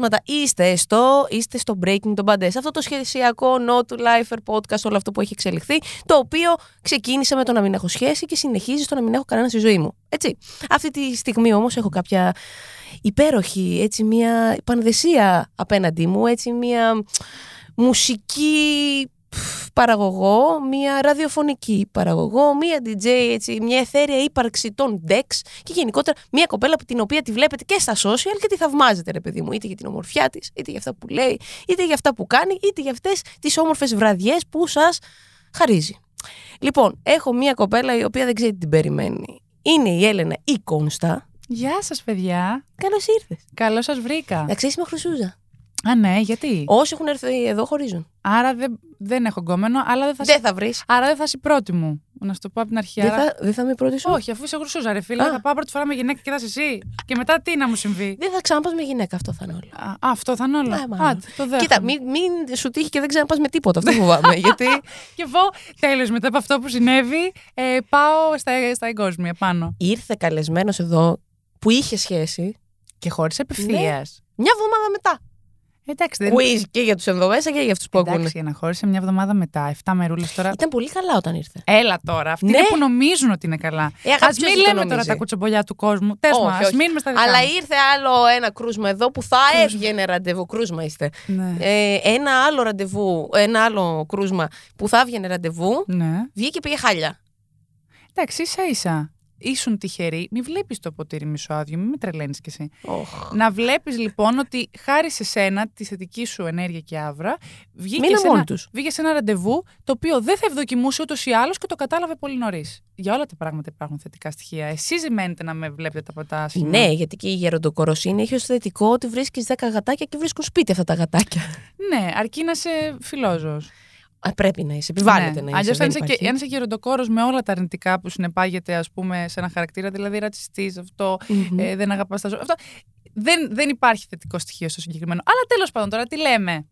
Πανταχού, υπέροχα πλάσματα. Είστε στο, είστε στο Breaking the Bad. Αυτό το σχεσιακό No to Lifer podcast, όλο αυτό που έχει εξελιχθεί, το οποίο ξεκίνησε με το να μην έχω σχέση και συνεχίζει στο να μην έχω κανένα στη ζωή μου. Έτσι. Αυτή τη στιγμή όμως έχω κάποια υπέροχη, έτσι, μια πανδεσία απέναντί μου, έτσι, μια μουσική πφ, παραγωγό, μια ραδιοφωνική παραγωγό, μια DJ, έτσι, μια εθέρια ύπαρξη των Dex και γενικότερα μια κοπέλα που την οποία τη βλέπετε και στα social και τη θαυμάζετε ρε παιδί μου, είτε για την ομορφιά της, είτε για αυτά που λέει, είτε για αυτά που κάνει, είτε για αυτές τις όμορφες βραδιές που σας χαρίζει. Λοιπόν, έχω μια κοπέλα η οποία δεν ξέρει τι την περιμένει. Είναι η Έλενα η Κόνστα. Γεια σας παιδιά. Καλώς ήρθες. Καλώς σας βρήκα. Να ξέρεις είμαι χρυσούζα. Α, ναι, γιατί; Όσοι έχουν έρθει εδώ χωρίζουν. Άρα δεν, δεν έχω γκόμενο, αλλά δεν θα, Δεν σε- θα βρεις. Άρα δεν θα είσαι η πρώτη μου. Να σου το πω από την αρχή. Δεν άρα- θα, δεν θα είμαι η πρώτη σου; Όχι, αφού είσαι γρουσούζα, ρε φίλε, Α. θα πάω πρώτη φορά με γυναίκα και θα είσαι εσύ. Και μετά τι να μου συμβεί; Δεν θα ξαναπάς με γυναίκα, αυτό θα είναι όλο. Α, α, αυτό θα είναι όλο. Ε, μάλλον. Άντε, το δέχομαι. Κοίτα, μην, μην σου τύχει και δεν ξαναπάς με τίποτα. Αυτό φοβάμαι. γιατί Και εγώ, τέλος, μετά από αυτό που συνέβη, ε, πάω στα, στα εγκόσμια πάνω. ήρθε καλεσμένος εδώ που είχε σχέση Και χώρισε απευθείας. μια εβδομάδα μετά. Εντάξει, δεν Quiz και για τους ενδομέσα και για αυτούς που ακούνε. Εντάξει, για να χώρισε μια εβδομάδα μετά, 7 μερούλες τώρα. Ήταν πολύ καλά όταν ήρθε. Έλα τώρα, αυτοί Ναι. είναι που νομίζουν ότι είναι καλά. Ε, αγάπη, Α ποιος μην δεν το λέμε τώρα νομίζει; τα κουτσομπολιά του κόσμου. Τες Όχι, μας, όχι. α μείνουμε στα δικά Αλλά μας. ήρθε άλλο ένα κρούσμα εδώ που θα έβγαινε ραντεβού. Κρούσμα είστε. Ναι. Ε, ένα άλλο ραντεβού, ένα άλλο κρούσμα που θα έβγαινε ραντεβού, ναι. βγήκε και πήγε χάλια. Εντάξει, ίσα ίσα. Ήσουν τυχερή. Μην βλέπεις το ποτήρι μισοάδιο, μην με τρελαίνεις κι εσύ. Οχ. Να βλέπεις λοιπόν ότι χάρη σε σένα, τη θετική σου ενέργεια και άβρα, βγήκε Μείναν σε, μόνοι ένα, τους. βγήκε σε ένα ραντεβού το οποίο δεν θα ευδοκιμούσε ούτως ή άλλως και το κατάλαβε πολύ νωρίς. Για όλα τα πράγματα υπάρχουν θετικά στοιχεία. Εσείς ζημένετε να με βλέπετε από τα σημεία. Ναι, γιατί και η γεροντοκοροσύνη έχει ως θετικό ότι βρίσκεις 10 γατάκια και βρίσκουν σπίτι αυτά τα γατάκια. Ναι, αρκεί να είσαι φιλόζωο. Α, πρέπει να είσαι, επιβάλλεται να είσαι. Αλλιώ, δεν αν, είσαι και- υπάρχει. αν είσαι γεροντοκόρος με όλα τα αρνητικά που συνεπάγεται, ας πούμε, σε ένα χαρακτήρα, δηλαδή ρατσιστής, αυτό, Μμμ. ε, δεν αγαπάς τα ζώα. Αυτό, δεν, δεν υπάρχει θετικό στοιχείο στο συγκεκριμένο. Αλλά τέλος πάντων, τώρα τι λέμε;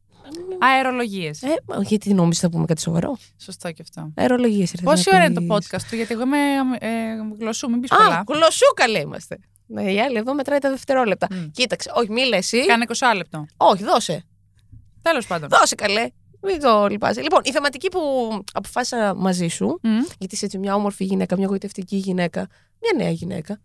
Αερολογίες. Ε, μα γιατί νόμιζε θα πούμε κάτι σοβαρό. Σωστό και αυτό. Αερολογίες. Πόση ώρα είναι το podcast του, γιατί εγώ είμαι ε, γλωσσού, μην πεις Α, πολλά. κολοσσούκα λέει είμαστε. Ναι, η άλλη εδώ μετράει τα δευτερόλεπτα. Μμ. Κοίταξε, όχι, μίλα εσύ. Κάνε 20 λεπτό. Όχι, δώσε. Τέλος πάντων. Δώσε καλέ. Μην το λυπάσαι. Λοιπόν, η θεματική που αποφάσισα μαζί σου, Μμ. γιατί είσαι έτσι μια όμορφη γυναίκα, μια γοητευτική γυναίκα, μια νέα γυναίκα,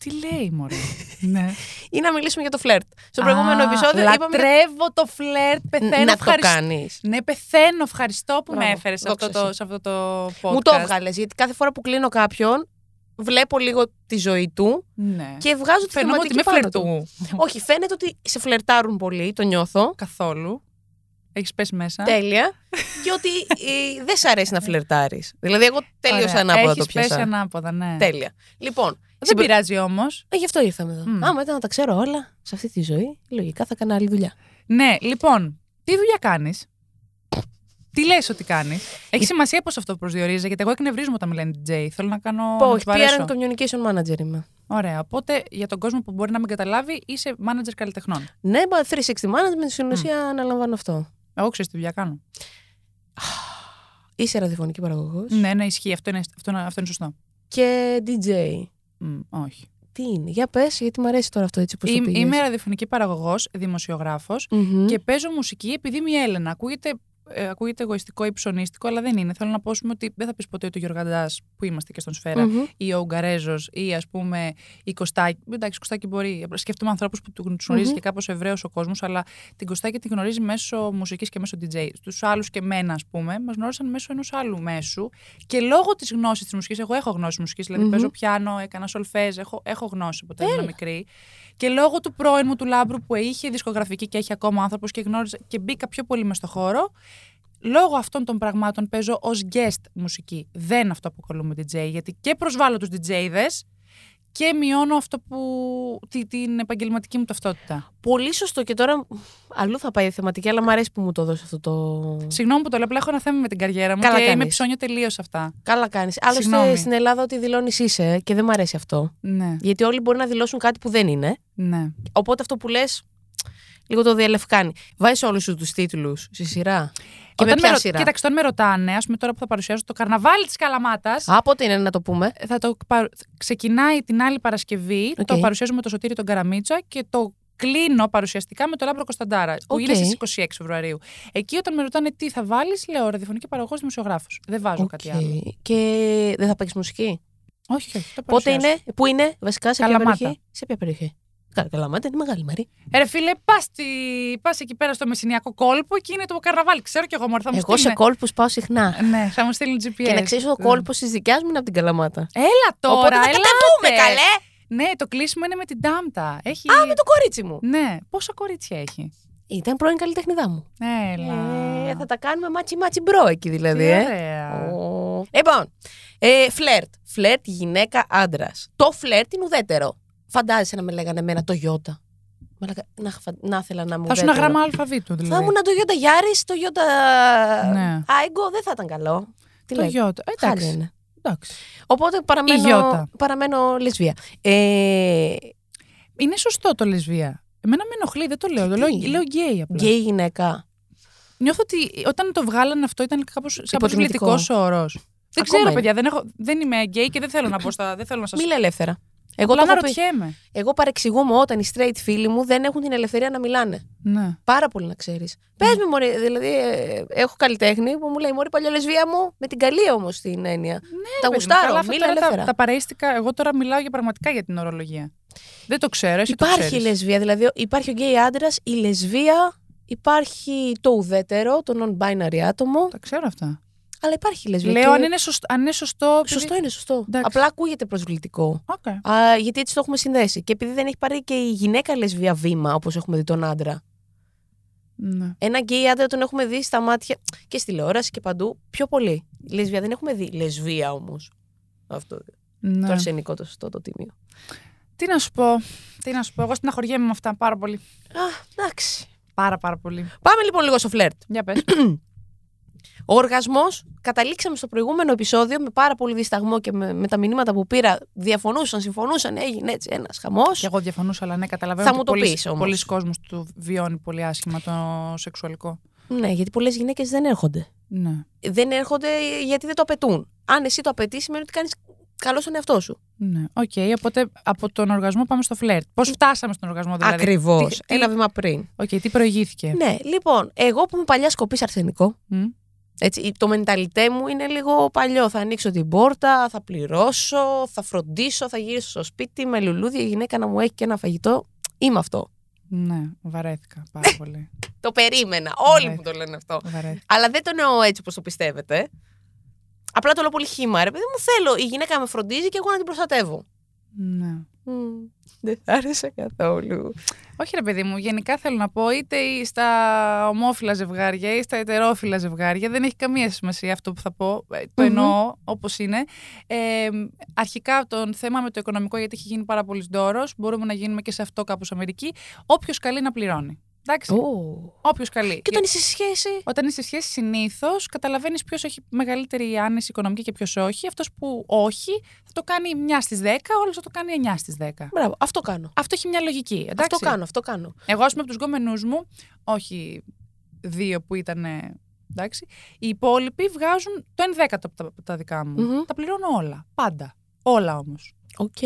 Τι λέει, Μωρέ. ναι. είναι να μιλήσουμε για το φλερτ. Στο προηγούμενο Α, επεισόδιο είπαμε. Λατρεύω το φλερτ, πεθαίνω. να το ευχαριστώ. κάνεις. Ναι, πεθαίνω. Ευχαριστώ που Μπράβο, με έφερες σε, δόξα αυτό το- εσύ. σε αυτό το podcast. Μου το έβγαλες, γιατί κάθε φορά που κλείνω κάποιον, βλέπω λίγο τη ζωή του Ναι. και βγάζω τη Φαινόμαι ότι θεματική με πάνω του. φλερτού. Όχι, φαίνεται ότι σε φλερτάρουν πολύ, το νιώθω. Καθόλου. Έχεις πέσει μέσα. Τέλεια. και ότι ε, δεν σ' αρέσει να φλερτάρεις. Δηλαδή, εγώ τέλειω Ωραία. ανάποδα Έχεις το πιάσα. πέσει ανάποδα, ναι. Τέλεια. Λοιπόν, Δεν συμπε- πειράζει όμως. Ε, γι' αυτό ήρθαμε εδώ. Μμ. Άμα ήταν να τα ξέρω όλα σε αυτή τη ζωή, λογικά θα έκανα άλλη δουλειά. Ναι, λοιπόν, τι δουλειά κάνεις; Τι λες ότι κάνεις; Έχει σημασία πώ αυτό προσδιορίζει, γιατί εγώ εκνευρίζομαι όταν μιλάνε DJ. Θέλω να κάνω. να Όχι, τους βαρέσω. PR and communication manager είμαι. Ωραία. Οπότε για τον κόσμο που μπορεί να μην καταλάβει, είσαι manager καλλιτεχνών. Ναι, μα 360 management στην ουσία αναλαμβάνω αυτό. Εγώ ξέρω τι δουλειά κάνω. Είσαι ραδιοφωνική παραγωγός Ναι, ναι, ισχύει. Αυτό είναι, αυτό είναι, αυτό είναι σωστό. και DJ. Μ, όχι. Τι είναι, για πες, γιατί μου αρέσει τώρα αυτό έτσι που το Είμαι, πήγες. είμαι ραδιοφωνική παραγωγός, δημοσιογράφος Μμμ. και παίζω μουσική επειδή είμαι η Έλενα. Ακούγεται, ε, ακούγεται εγωιστικό ή ψωνίστικο, αλλά δεν είναι. Θέλω να πω ας πούμε, ότι δεν θα πεις ποτέ ότι ο Γιωργαντά που είμαστε και στον Σφαίρα Μμμ. ή ο Ουγγαρέζος ή ας πούμε η Κωστάκη. Εντάξει, Κωστάκη μπορεί. Σκέφτομαι ανθρώπους που του γνωριζει Μμμ. και κάπως Εβραίος ο κόσμος, αλλά την Κωστάκη την γνωρίζει μέσω μουσικής και μέσω DJ. Τους άλλους και μένα, ας πούμε, μας γνώρισαν μέσω ενός άλλου μέσου και λόγω της γνώσης της μουσικής, εγώ έχω γνώση μουσικής, δηλαδή Μμμ. παίζω πιάνο, έκανα σολφέζ, έχω, έχω γνώση από όταν ήμουν μικρή. Και λόγω του πρώην μου του Λάμπρου που είχε δισκογραφική και έχει ακόμα άνθρωπος και γνώριζα και μπήκα πιο πολύ μες στο χώρο, λόγω αυτών των πραγμάτων παίζω ως guest μουσική. Δεν αυτό αποκαλούμε DJ, γιατί και προσβάλλω τους DJ'δε και μειώνω αυτό που. τη- την επαγγελματική μου ταυτότητα. Πολύ σωστό και τώρα αλλού θα πάει η θεματική, αλλά μου αρέσει που μου το δώσει αυτό το. Συγγνώμη που το λέω, απλά έχω ένα θέμα με την καριέρα μου Καλά και είμαι κάνεις. ψώνιο τελείως αυτά. Καλά κάνεις. Άλλωστε Συγγνώμη. στην Ελλάδα ότι δηλώνεις είσαι ε, και δεν μου αρέσει αυτό. Ναι, Γιατί όλοι μπορεί να δηλώσουν κάτι που δεν είναι. ναι. Οπότε αυτό που λες, λίγο το διαλευκάνει. Βάζεις όλους σου τους τίτλους στη σειρά; Και με Όταν ποια με ρω- σειρά; Κοίταξε, όταν με ρωτάνε, ας πούμε τώρα που θα παρουσιάσω το καρναβάλι της Καλαμάτας. Α, πότε είναι να το πούμε; Θα το παρου- Ξεκινάει την άλλη Παρασκευή, Οκ. το παρουσιάζω με το Σωτήρι τον Καραμίτσα και το κλείνω παρουσιαστικά με το Λάμπρο Κωνσταντάρα, που Οκ. είναι στις 26 Φεβρουαρίου. Εκεί όταν με ρωτάνε τι θα βάλεις, λέω ραδιοφωνική παραγωγός δημοσιογράφος. Δεν βάζω κάτι Οκ. άλλο. Και δεν θα παίξεις μουσική; Όχι, όχι. όχι το Πότε παρουσιάζω. είναι, πού είναι, βασικά, σε ποια Καλαμάτα. περιοχή; Σε ποια περιοχή; Κα- Καλαμάτα είναι μεγάλη Μαρή. Ε, ρε φίλε, πας πας εκεί πέρα στο μεσσηνιακό κόλπο και είναι το καρναβάλι. Ξέρω κι εγώ μόνο θα μου Εγώ σε στείλουνε- κόλπους πάω συχνά. Ναι, θα μου στείλουν GPS. Και να ξέρεις, ο κόλπος της δικιάς μου είναι από την Καλαμάτα. Έλα τώρα, Οπότε θα ελάτε. κατεβούμε, καλέ! Ναι, το κλείσιμο είναι με την Τάμτα. Έχει... Α, με το κορίτσι μου. Ναι, πόσα κορίτσια έχει; Ήταν πρώην καλλιτέχνιδά μου. Έλα. Ε, θα τα κάνουμε μάτσι μάτσι bro εκεί δηλαδή. Τι ε. ωραία. Ω. Λοιπόν, ε, φλερτ. Φλερτ γυναίκα άντρας. Το φλερτ είναι ουδέτερο. Φαντάζεσαι να με λέγανε εμένα το Ιώτα. Μαλάκα, Να, φα- να ήθελα να μου Θα σου ένα γράμμα αλφαβήτου δηλαδή. Θα ήμουν το Ιώτα Γιάρης, το Ιώτα Ναι. Άιγκο, δεν θα ήταν καλό. Τι Το λέτε. γιώτα. Χάλια Εντάξει. είναι. Εντάξει. Οπότε παραμένω, Ιώτα. παραμένω λεσβία. Ε, Είναι σωστό το λεσβία. Εμένα με ενοχλεί, δεν το λέω. Το Τι; λέω, λέω γκέι απλά. γκέι γυναίκα. Νιώθω ότι όταν το βγάλανε αυτό ήταν κάπως σαν Υποτιμητικό. προσβλητικό όρος. Δεν Ακόμα ξέρω, είναι. παιδιά. Δεν, έχω, δεν είμαι γκέι και δεν θέλω να πω στα. Δεν θέλω να σα Μίλα ελεύθερα. Εγώ, Απλά το έχω πει. αναρωτιέμαι. Εγώ παρεξηγούμαι όταν οι straight φίλοι μου δεν έχουν την ελευθερία να μιλάνε. Ναι. Πάρα πολύ να ξέρεις. Πες με, Μωρή, δηλαδή, ε, έχω καλλιτέχνη που μου λέει Μωρή, παλιά λεσβία μου, με την καλή όμως την έννοια. τα Παιδί μου, γουστάρω, καλά, αυτά μίλα τώρα ελεύθερα. Τα, τα παρέστηκα, εγώ τώρα μιλάω για πραγματικά για την ορολογία. Δεν το ξέρω, εσύ το Υπάρχει ξέρεις. λεσβία, δηλαδή υπάρχει ο γκέι άντρας, η λεσβία, υπάρχει το ουδέτερο, το non-binary άτομο, Τα ξέρω αυτά. Αλλά υπάρχει λεσβία. Λέω και- αν είναι σωστό. Αν είναι σωστό, επειδή- Σωστό είναι, σωστό. Εντάξει. Απλά ακούγεται προσβλητικό. Οκ. Α, γιατί έτσι το έχουμε συνδέσει. Και επειδή δεν έχει πάρει και η γυναίκα λεσβία βήμα, όπως έχουμε δει τον άντρα. Ναι. Ένα γκέι άντρα τον έχουμε δει στα μάτια και στη τηλεόραση και παντού πιο πολύ. Λεσβία δεν έχουμε δει. Λεσβία όμως. Αυτό. Ναι. Το αρσενικό το σωστό το τιμίο. Τι να σου πω. Τι να σου πω. Εγώ στεναχωριέμαι με αυτά πάρα πολύ. Α, εντάξει. Πάρα πάρα πολύ. Πάμε λοιπόν λίγο στο φλερτ. Για πες. Ο οργασμός, καταλήξαμε στο προηγούμενο επεισόδιο με πάρα πολύ δισταγμό και με, με τα μηνύματα που πήρα. Διαφωνούσαν, συμφωνούσαν, έγινε έτσι ένας χαμός. Και εγώ διαφωνούσα, αλλά ναι, καταλαβαίνω Θα μου ότι το πολλοί, πεις όμως. πολλοί κόσμος του βιώνει πολύ άσχημα το σεξουαλικό. Ναι, γιατί πολλές γυναίκες δεν έρχονται. Ναι. Δεν έρχονται γιατί δεν το απαιτούν. Αν εσύ το απαιτείς, σημαίνει ότι κάνεις καλό στον εαυτό σου. Ναι. Οκ, οπότε από τον οργασμό πάμε στο φλερτ. Πώς φτάσαμε στον οργασμό, δηλαδή; Ακριβώς. Τι, Ένα τι, βήμα πριν. οκ, τι προηγήθηκε; Ναι, λοιπόν, εγώ που είμαι παλιάς κοπής αρσενικό, Μμ. Έτσι, το μενταλιτέ μου είναι λίγο παλιό. Θα ανοίξω την πόρτα, θα πληρώσω, θα φροντίσω, θα γυρίσω στο σπίτι με λουλούδια, η γυναίκα να μου έχει και ένα φαγητό. Είμαι αυτό. Ναι, βαρέθηκα πάρα πολύ. Το περίμενα. Όλοι Ναι. μου το λένε αυτό. Βαρέθηκα. Αλλά δεν το εννοώ έτσι όπως το πιστεύετε. Απλά το λέω πολύ χήμα. Ρε παιδί μου, θέλω η γυναίκα να με φροντίζει και εγώ να την προστατεύω. Ναι. Μμμ, Δεν θα άρεσε καθόλου. Όχι ρε παιδί μου, γενικά θέλω να πω είτε στα ομόφυλα ζευγάρια ή στα ετερόφυλα ζευγάρια, δεν έχει καμία σημασία αυτό που θα πω, ε, το Μμμ. εννοώ όπως είναι. Ε, αρχικά το θέμα με το οικονομικό γιατί έχει γίνει πάρα πολύ δώρο, μπορούμε να γίνουμε και σε αυτό κάπως Αμερική, όποιος καλεί να πληρώνει. Εντάξει, Ω. όποιος καλεί. Και όταν είσαι σε σχέση. Όταν είσαι σε σχέση, συνήθως καταλαβαίνεις ποιος έχει μεγαλύτερη άνεση οικονομική και ποιος όχι. Αυτός που όχι, θα το κάνει 9 στις 10, ο άλλος θα το κάνει 9 στις 10. Μπράβο, αυτό κάνω. Αυτό έχει μια λογική. Εντάξει. Αυτό κάνω, αυτό κάνω. Εγώ, ας πούμε, από τους γκόμενούς μου, όχι δύο που ήταν. Εντάξει, οι υπόλοιποι βγάζουν το 1 δέκατο από τα, από τα δικά μου. Μμμ. Τα πληρώνω όλα. Πάντα. Όλα όμως. Οκ.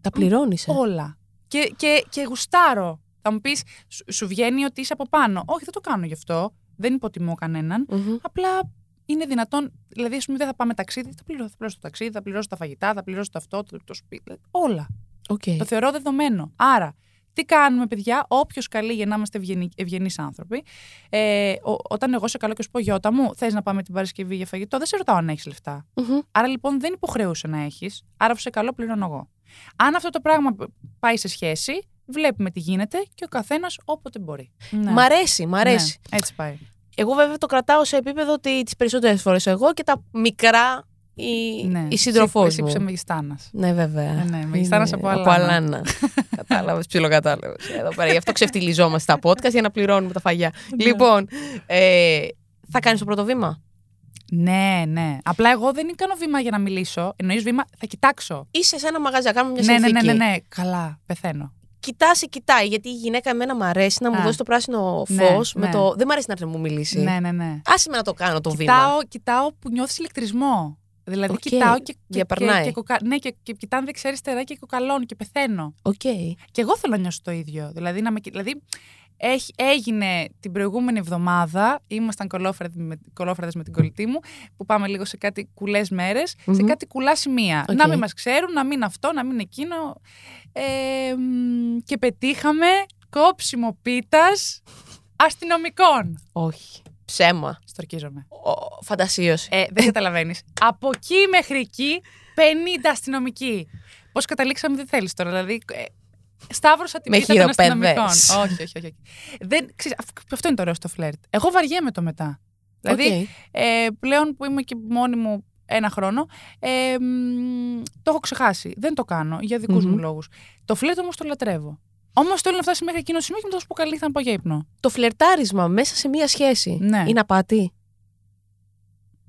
Τα πληρώνεις. Ε. Όλα. Και, και, και γουστάρω. Θα μου πεις, σου, σου βγαίνει ότι είσαι από πάνω. Όχι, δεν το κάνω γι' αυτό. Δεν υποτιμώ κανέναν. Μμμ. Απλά είναι δυνατόν. Δηλαδή, ας πούμε, δεν θα πάμε ταξίδι. Θα πληρώσω, θα πληρώσω το ταξίδι, θα πληρώσω τα φαγητά, θα πληρώσω το αυτό, το, το σπίτι. δηλαδή, Όλα. Οκ. Το θεωρώ δεδομένο. Άρα, τι κάνουμε, παιδιά, όποιος καλεί για να είμαστε ευγενείς άνθρωποι. Ε, ο- όταν εγώ σε καλώ και σου πω, Γιώτα μου, θες να πάμε την Παρασκευή για φαγητό, δεν σε ρωτάω αν έχεις λεφτά. Μμμ. Άρα λοιπόν δεν υποχρεούσαι να έχεις. Άρα που σε καλώ πληρώνω εγώ. Αν αυτό το πράγμα πάει σε σχέση, βλέπουμε τι γίνεται και ο καθένας όποτε μπορεί. Ναι. Μ' αρέσει, μ' αρέσει. Ναι, έτσι πάει. Εγώ βέβαια το κρατάω σε επίπεδο ότι τις περισσότερες φορές εγώ και τα μικρά η, Ναι. η σύντροφό Εσύ μου. ψε μεγιστάνας. Ναι, βέβαια. Ε, ναι, μεγιστάνας Είναι από Από αλάνα. αλάνα. Κατάλαβες, ψιλοκατάλαβες. Εδώ πέρα. Γι' αυτό ξεφτυλιζόμαστε στα podcast για να πληρώνουμε τα φαγιά. Ναι. λοιπόν, ε, θα κάνεις το πρώτο βήμα; Ναι, ναι. Απλά εγώ δεν κάνω βήμα για να μιλήσω. Εννοείς βήμα, θα κοιτάξω. Είσαι σε ένα μαγαζί, να κάνουμε μια Ναι, ναι, συνθήκη. ναι, ναι, ναι. Καλά, πεθαίνω. Κοιτάς, σε κοιτάει. Γιατί η γυναίκα εμένα μου αρέσει να μου Α. δώσει το πράσινο Ναι, φως. ναι. Το... Δεν μου αρέσει να έρθει να μου μιλήσει. Ναι, ναι, ναι. Άσε με να το κάνω το βήμα. Κοιτάω, κοιτάω που νιώθεις ηλεκτρισμό. Δηλαδή Οκ, κοιτάω και, και, διαπερνάει. και, και, κοκα... ναι, και, και κοιτάνε δεξιά-αριστερά και κοκαλώνω και πεθαίνω. Οκ. Και εγώ θέλω να νιώσω το ίδιο. Δηλαδή, να με... κυ- δηλαδή έχει, έγινε την προηγούμενη εβδομάδα, ήμασταν κωλόφαρδες με, κωλόφαρδες με την κολλητή μου, που πάμε λίγο σε κάτι κουλές μέρες, σε Μμμ. κάτι κουλά σημεία. Οκ. Να μην μας ξέρουν, να μην αυτό, να μην εκείνο. Ε, μ, και πετύχαμε κόψιμο πίτας αστυνομικών. Όχι. Ψέμα. Στ' ορκίζομαι. Ο... Φαντασίωση. Ε, δεν καταλαβαίνεις. Από εκεί μέχρι εκεί, 50 αστυνομικοί. Πώς καταλήξαμε, δεν θέλεις τώρα. Δηλαδή, ε, σταύρωσα την Με πίτα των χειροπέδες. αστυνομικών. όχι, όχι, όχι. όχι. Δεν, ξέρεις, αυ- αυτό είναι το ωραίο στο φλερτ. Εγώ βαριέμαι το μετά. Δηλαδή, Οκ. ε, πλέον που είμαι και μόνη μου ένα χρόνο, ε, μ, το έχω ξεχάσει. Δεν το κάνω για δικούς Μμμ. μου λόγους. Το φλερτ όμως το λατρεύω. Όμως θέλω να φτάσει μέχρι εκείνο το σημείο και μετά θα σου πω καλή θα πάω για ύπνο. Το φλερτάρισμα μέσα σε μία σχέση Ναι. είναι απάτη;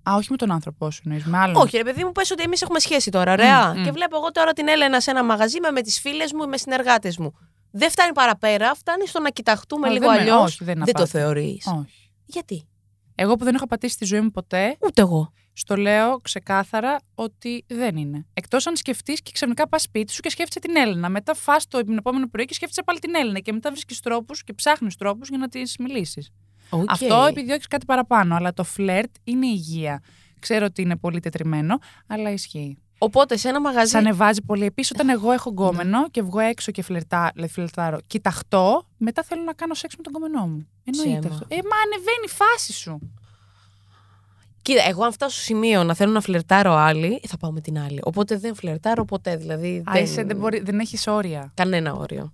Α, όχι με τον άνθρωπό σου, εννοείς, με άλλον. Όχι, ρε παιδί μου, πες ότι εμείς έχουμε σχέση τώρα, ωραία. Μμ, μμ. Και βλέπω εγώ τώρα την Έλενα σε ένα μαγαζί με, με τις φίλες μου ή με συνεργάτες μου. Δεν φτάνει παραπέρα, φτάνει στο να κοιταχτούμε Α, λίγο δεν με- αλλιώς. όχι, δεν είναι δεν το απάτη. θεωρείς. όχι. Γιατί; Εγώ που δεν έχω πατήσει στη ζωή μου ποτέ, Ούτε εγώ. στο λέω ξεκάθαρα ότι δεν είναι. Εκτός αν σκεφτείς και ξαφνικά πας σπίτι σου και σκέφτεσαι την Έλληνα. Μετά φά το επόμενο πρωί και σκέφτεσαι πάλι την Έλληνα. Και μετά βρίσκεις τρόπους και ψάχνεις τρόπους για να τη μιλήσεις. Οκ. Αυτό επιδιώκεις κάτι παραπάνω. Αλλά το φλερτ είναι υγεία. Ξέρω ότι είναι πολύ τετριμμένο, αλλά ισχύει. Οπότε σε ένα μαγαζί. Σ' ανεβάζει πολύ. Επίσης, όταν εγώ έχω γκόμενο και βγω έξω και φλερτά, δηλαδή φλερτάρω, κοιταχτώ, μετά θέλω να κάνω σεξ με τον γκόμενό μου. Εννοείται Ψέμα. αυτό. Ε, μα ανεβαίνει η φάση σου. Κοίτα, εγώ αν φτάσω στο σημείο να θέλω να φλερτάρω άλλη, θα πάω με την άλλη. Οπότε δεν φλερτάρω ποτέ. Δηλαδή. Α, είσαι, δεν, μπορεί, δεν έχεις όρια. Κανένα όριο.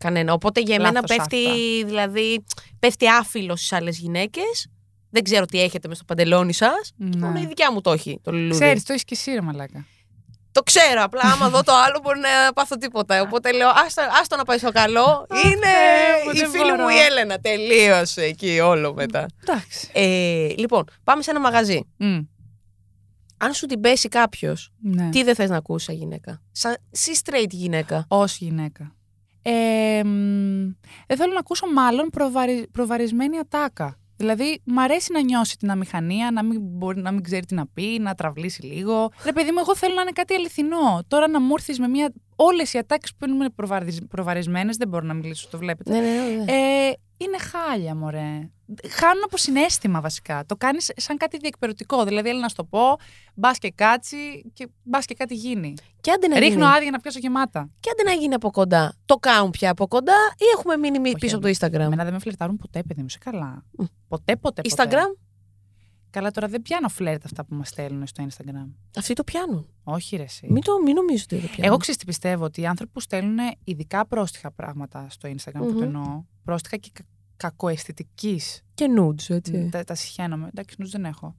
Κανένα. Οπότε για μένα Λάθος πέφτει, αυτά. δηλαδή, πέφτει άφιλος στις άλλες γυναίκες. Δεν ξέρω τι έχετε μες στο παντελόνι σας. Ναι. Μόνο η δικιά μου το έχει το λουλούδι. Ξέρεις, το έχεις και εσύ, ρε Μαλάκα. Το ξέρω. Απλά άμα δω το άλλο μπορεί να πάθω τίποτα. Οπότε λέω, άστο, άστο να πάει στο καλό. Είναι Θεέ μου, η δεν φίλη μπορώ. μου η Έλενα. Τελείωσε εκεί όλο μετά. Εντάξει. Ε, λοιπόν, πάμε σε ένα μαγαζί. Μμ, Αν σου την πέσει κάποιος, ναι. τι δεν θες να ακούσει σαν γυναίκα; Σαν εσύ straight γυναίκα. Ως γυναίκα. Ε, μ, δεν θέλω να ακούσω μάλλον προβαρι, προβαρισμένη ατάκα. Δηλαδή, μ' αρέσει να νιώσει την αμηχανία, να μην, μπορεί, να μην ξέρει τι να πει, να τραυλίσει λίγο. Ρε παιδί μου, εγώ θέλω να είναι κάτι αληθινό. Τώρα να μου έρθεις με μια. Όλες οι ατάκε που είναι προβαρισμένες, δεν μπορώ να μιλήσω, το βλέπετε. Ναι, ναι, ναι. Ε, είναι χάλια, μωρέ. Χάνουν από συνέστημα βασικά. Το κάνεις σαν κάτι διεκπαιρεωτικό. Δηλαδή, έλα να σου το πω, μπας και κάτσει και μπας και κάτι γίνει. Και άντε να Ρίχνω γίνει. άδεια να πιάσω γεμάτα. Και άντε να γίνει από κοντά. Το κάνουν πια από κοντά ή έχουμε μείνει μη- Όχι, πίσω από το Instagram; Εμένα δεν με φλερτάρουν ποτέ, παιδί μου, είσαι καλά. Ποτέ, ποτέ, ποτέ. Instagram, Καλά, τώρα δεν πιάνω φλερτ αυτά που μας στέλνουν στο Instagram. αυτοί το πιάνουν. Όχι, ρε, εσύ. Μην, το, μην νομίζετε ότι το πιάνουν. Εγώ ξέρω τι πιστεύω, ότι οι άνθρωποι που στέλνουν ειδικά πρόστιχα πράγματα στο Instagram, που το Μμμ. εννοώ, πρόστιχα και κα- κακοαισθητικής. Και nudes, έτσι. Τα, τα συχαίνομαι. Εντάξει, νους δεν έχω.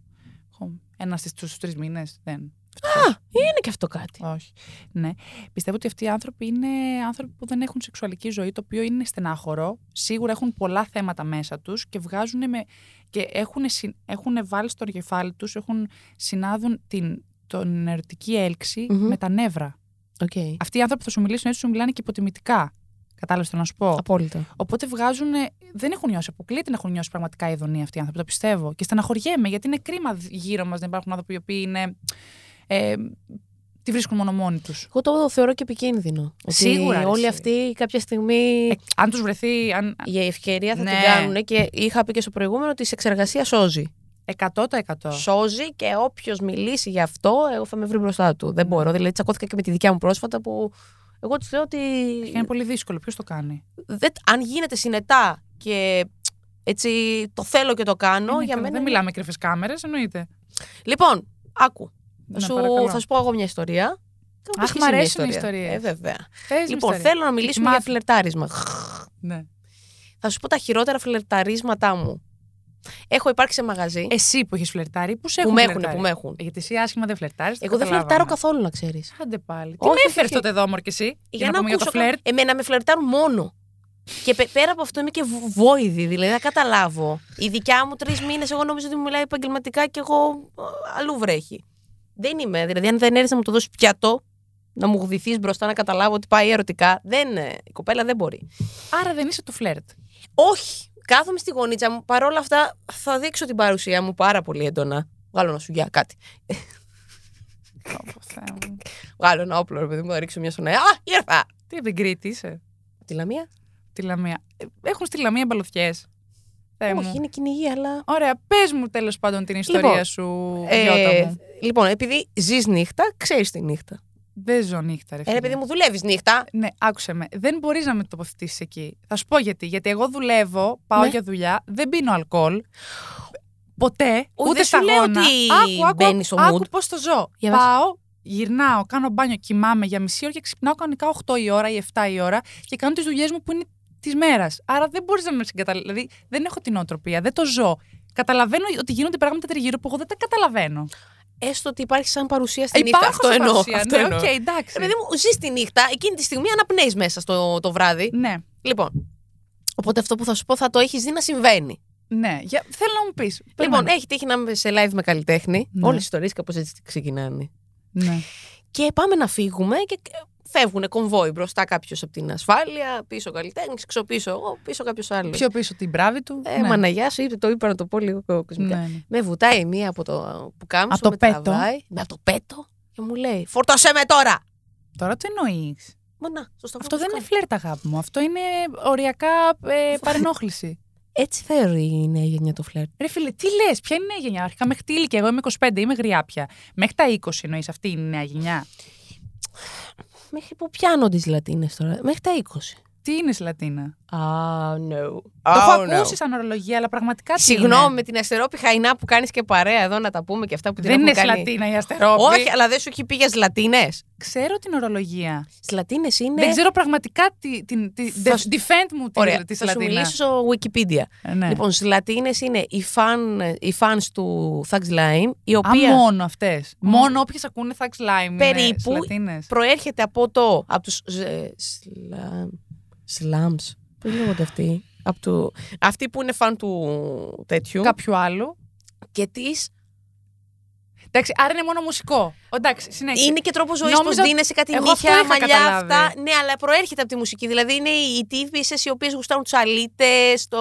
έχω ένα στους τρεις μήνες. Δεν. Α, είναι και αυτό κάτι. Όχι. Ναι. Πιστεύω ότι αυτοί οι άνθρωποι είναι άνθρωποι που δεν έχουν σεξουαλική ζωή, το οποίο είναι στενάχωρο. Σίγουρα έχουν πολλά θέματα μέσα τους και βγάζουν με. και έχουν, συ- έχουν βάλει στο κεφάλι τους, έχουν συνδυάσει την, τον ερωτική έλξη Μμμ. με τα νεύρα. Οκ. Αυτοί οι άνθρωποι που θα σου μιλήσουν έτσι σου μιλάνε και υποτιμητικά. Κατάλαβες το να σου πω; Απόλυτα. Οπότε βγάζουν. Δεν έχουν νιώσει. Αποκλείεται να έχουν νιώσει πραγματικά ειδονία αυτοί οι άνθρωποι. Το πιστεύω. Και στεναχωριέμαι γιατί είναι κρίμα γύρω μας να υπάρχουν άνθρωποι οι οποίοι είναι. Ε, τη βρίσκουν μόνο μόνοι τους. Εγώ το θεωρώ και επικίνδυνο. Ότι Σίγουρα, ρε, Όλοι εσύ. αυτοί κάποια στιγμή Ε, αν τους βρεθεί. Αν... για ευκαιρία θα Ναι. την κάνουν. Και είχα πει και στο προηγούμενο ότι η σεξεργασία σώζει. 100%. Σώζει και όποιος μιλήσει γι' αυτό, εγώ θα με βρει μπροστά του. Ναι. Δεν μπορώ. Δηλαδή, τσακώθηκα και με τη δικιά μου πρόσφατα που εγώ τη λέω ότι. Είναι πολύ δύσκολο. Ποιος το κάνει; δεν, αν γίνεται συνετά και έτσι το θέλω και το κάνω, Είναι για καλά. μένα. Δεν είναι- μιλάμε κρυφές κάμερες, εννοείται. Λοιπόν, άκου. Θα, Ναι, σου, παρακαλώ. θα σου πω εγώ μια ιστορία. Και μου Αχ, πεις μ' και εσύ μια αρέσουν οι ιστορία. ιστορίες. Ε, βέβαια. Πες μου Λοιπόν, ιστορία. θέλω να μιλήσουμε Μάθ- για φλερτάρισμα. Ναι. Θα σου πω τα χειρότερα φλερταρίσματά μου. Έχω υπάρξει σε μαγαζί. Εσύ που έχεις φλερτάρει, που σε που έχουν με έχουν, φλερτάρει; που με έχουν. Γιατί εσύ άσχημα δεν φλερτάρεις. Εγώ δεν φλερτάρω καθόλου, να ξέρεις. Άντε πάλι. Τι Όχι, με όχι, έφερες όχι. τότε εδώ, Μωρ, και εσύ. Για, να, πούμε για το ακούσω φλερτ; κα- Εμένα με φλερτάρουν μόνο. Και πε- πέρα από αυτό είμαι και β- βόηδη, δηλαδή δεν καταλάβω. Η δικιά μου τρεις μήνες, εγώ νομίζω ότι μου μιλάει επαγγελματικά και εγώ ε, αλλού βρέχει. Δεν είμαι. Δηλαδή, αν δεν έρθει να μου το δώσει πιατό, να μου γδυθεί μπροστά να καταλάβω ότι πάει ερωτικά, δεν, ε, η κοπέλα δεν μπορεί. Άρα δεν είσαι το φλερτ. Όχι. Κάθομαι στη γωνίτσα μου. Παρ' όλα αυτά θα δείξω την παρουσία μου πάρα πολύ έντονα. Βγάλω ένα σουγιά, κάτι. Ω, Θεέ μου. Βγάλω ένα όπλο, ρε παιδί μου, θα ρίξω μια σονέα. Α, ήρθα! Τι από την Κρήτη είσαι. Τη Λαμία. Τη Λαμία. Ε, Έχουν στη Λαμία μπαλωθιέ. Θεέ Όχι, μου. είναι κυνηγή, αλλά. Ωραία, πες μου τέλος πάντων την ιστορία Λοιπόν, σου, Ε, Γιώτα μου. λοιπόν, επειδή ζεις νύχτα, ξέρεις τη νύχτα. Δεν ζω νύχτα, ρε Ε, φίλε. ρε παιδί μου, δουλεύεις νύχτα. Ναι, άκουσε με. Δεν μπορείς να με τοποθετήσεις εκεί. Θα σου πω γιατί. Γιατί εγώ δουλεύω, πάω Ναι. για δουλειά, δεν πίνω αλκοόλ. Ποτέ, Ου, ούτε δεν σου λέω σταγόνα. ότι άκου, άκου, μπαίνεις στο άκου mood. πώς το ζω. Για πες. Πάω, γυρνάω, κάνω μπάνιο, κοιμάμαι για μισή ώρα και ξυπνάω κανονικά 8 η ώρα ή 7 η ώρα και κάνω τις δουλειές μου που είναι της μέρας. Άρα δεν μπορείς να με συγκαταλάβει. Δηλαδή δεν έχω τη νοοτροπία, δεν το ζω. Καταλαβαίνω ότι γίνονται πράγματα τριγύρω που εγώ δεν τα καταλαβαίνω. Έστω ότι υπάρχει σαν παρουσία στη νύχτα. Υπάρχω Αυτό σε εννοώ. παρουσία, Αυτό ναι, εννοώ. οκ, εντάξει. Ρε παιδί μου, ζεις τη νύχτα, εκείνη τη στιγμή αναπνέεις μέσα στο το βράδυ. Ναι, Λοιπόν. Οπότε αυτό που θα σου πω θα το έχεις δει να συμβαίνει. ναι. Για, θέλω να μου πεις. Λοιπόν, έχει τύχει να είμαι σε live με καλλιτέχνη. Ναι. Όλες οι ιστορίες κάπως έτσι ξεκινάνε. ναι. Και πάμε να φύγουμε και φεύγουν κομβόι μπροστά κάποιος από την ασφάλεια, πίσω καλλιτέχνης, ξοπίσω εγώ, πίσω κάποιος άλλος. Πιο πίσω την μπράβη του. Ε, ναι. Μαναγιά σου, είπε, το είπα να το πω λίγο κοσμικά. Ναι, ναι. Με βουτάει μία από το που κάμισο, Από το με πέτο. τραβάει, με από το πέτο και μου λέει «Φορτώσέ με τώρα!» Τώρα το εννοείς; Μα να, στο σταυρό Αυτό που δεν είναι κάνω. φλερτ, αγάπη μου. Αυτό είναι οριακά ε, παρενόχληση. Έτσι θεωρεί η νέα γενιά το φλερτ. Ρε φίλε, τι λες, ποια είναι η νέα γενιά; Αρχικά μέχρι τι ηλικία, εγώ είμαι 25, είμαι γριά πια. Μέχρι τα 20 εννοείς αυτή είναι η νέα γενιά; Μέχρι που πιάνω τις Λατίνες τώρα, μέχρι τα 20. Τι είναι η Λατίνα; Ah, no. Το έχω ακούσει σαν ορολογία, αλλά πραγματικά τι Συγγνώμη είναι; με την αστερόπη χαϊνά που κάνεις και παρέα εδώ να τα πούμε και αυτά που την Δεν είναι έχουμε κάνει. Λατίνα η αστερόπη. Όχι, αλλά δεν σου έχει πει για Λατίνες. Ξέρω την ορολογία. Στις Λατίνες είναι... Δεν ξέρω πραγματικά τι, την, τη, Θα σου- defend μου τη, Ωραία, της θα σου Λατίνα. μιλήσω στο Wikipedia. Ε, ναι. Λοιπόν, στις Λατίνες είναι οι, φαν, οι fans του Thugs Lime, η Α, οποία μόνο αυτές. Μόνο όποιες ακούνε Thugs Lime. Περίπου. Λατίνε. προέρχεται από το... Από τους ε, σλα, slams. Πώς λέγονται αυτοί; Από του, αυτοί που είναι φαν του τέτοιου. Κάποιου άλλου. Και της Εντάξει, άρα είναι μόνο μουσικό. Εντάξει, συνέχισε. Είναι και τρόπος ζωής Νόμιζα- που δίνεσαι κάτι εγώ νύχια, αυτό είχα μαλλιά, καταλάβει. αυτά. Ναι, αλλά προέρχεται από τη μουσική. Δηλαδή είναι οι τύπησε οι οποίες γουστάρουν τους αλίτε, το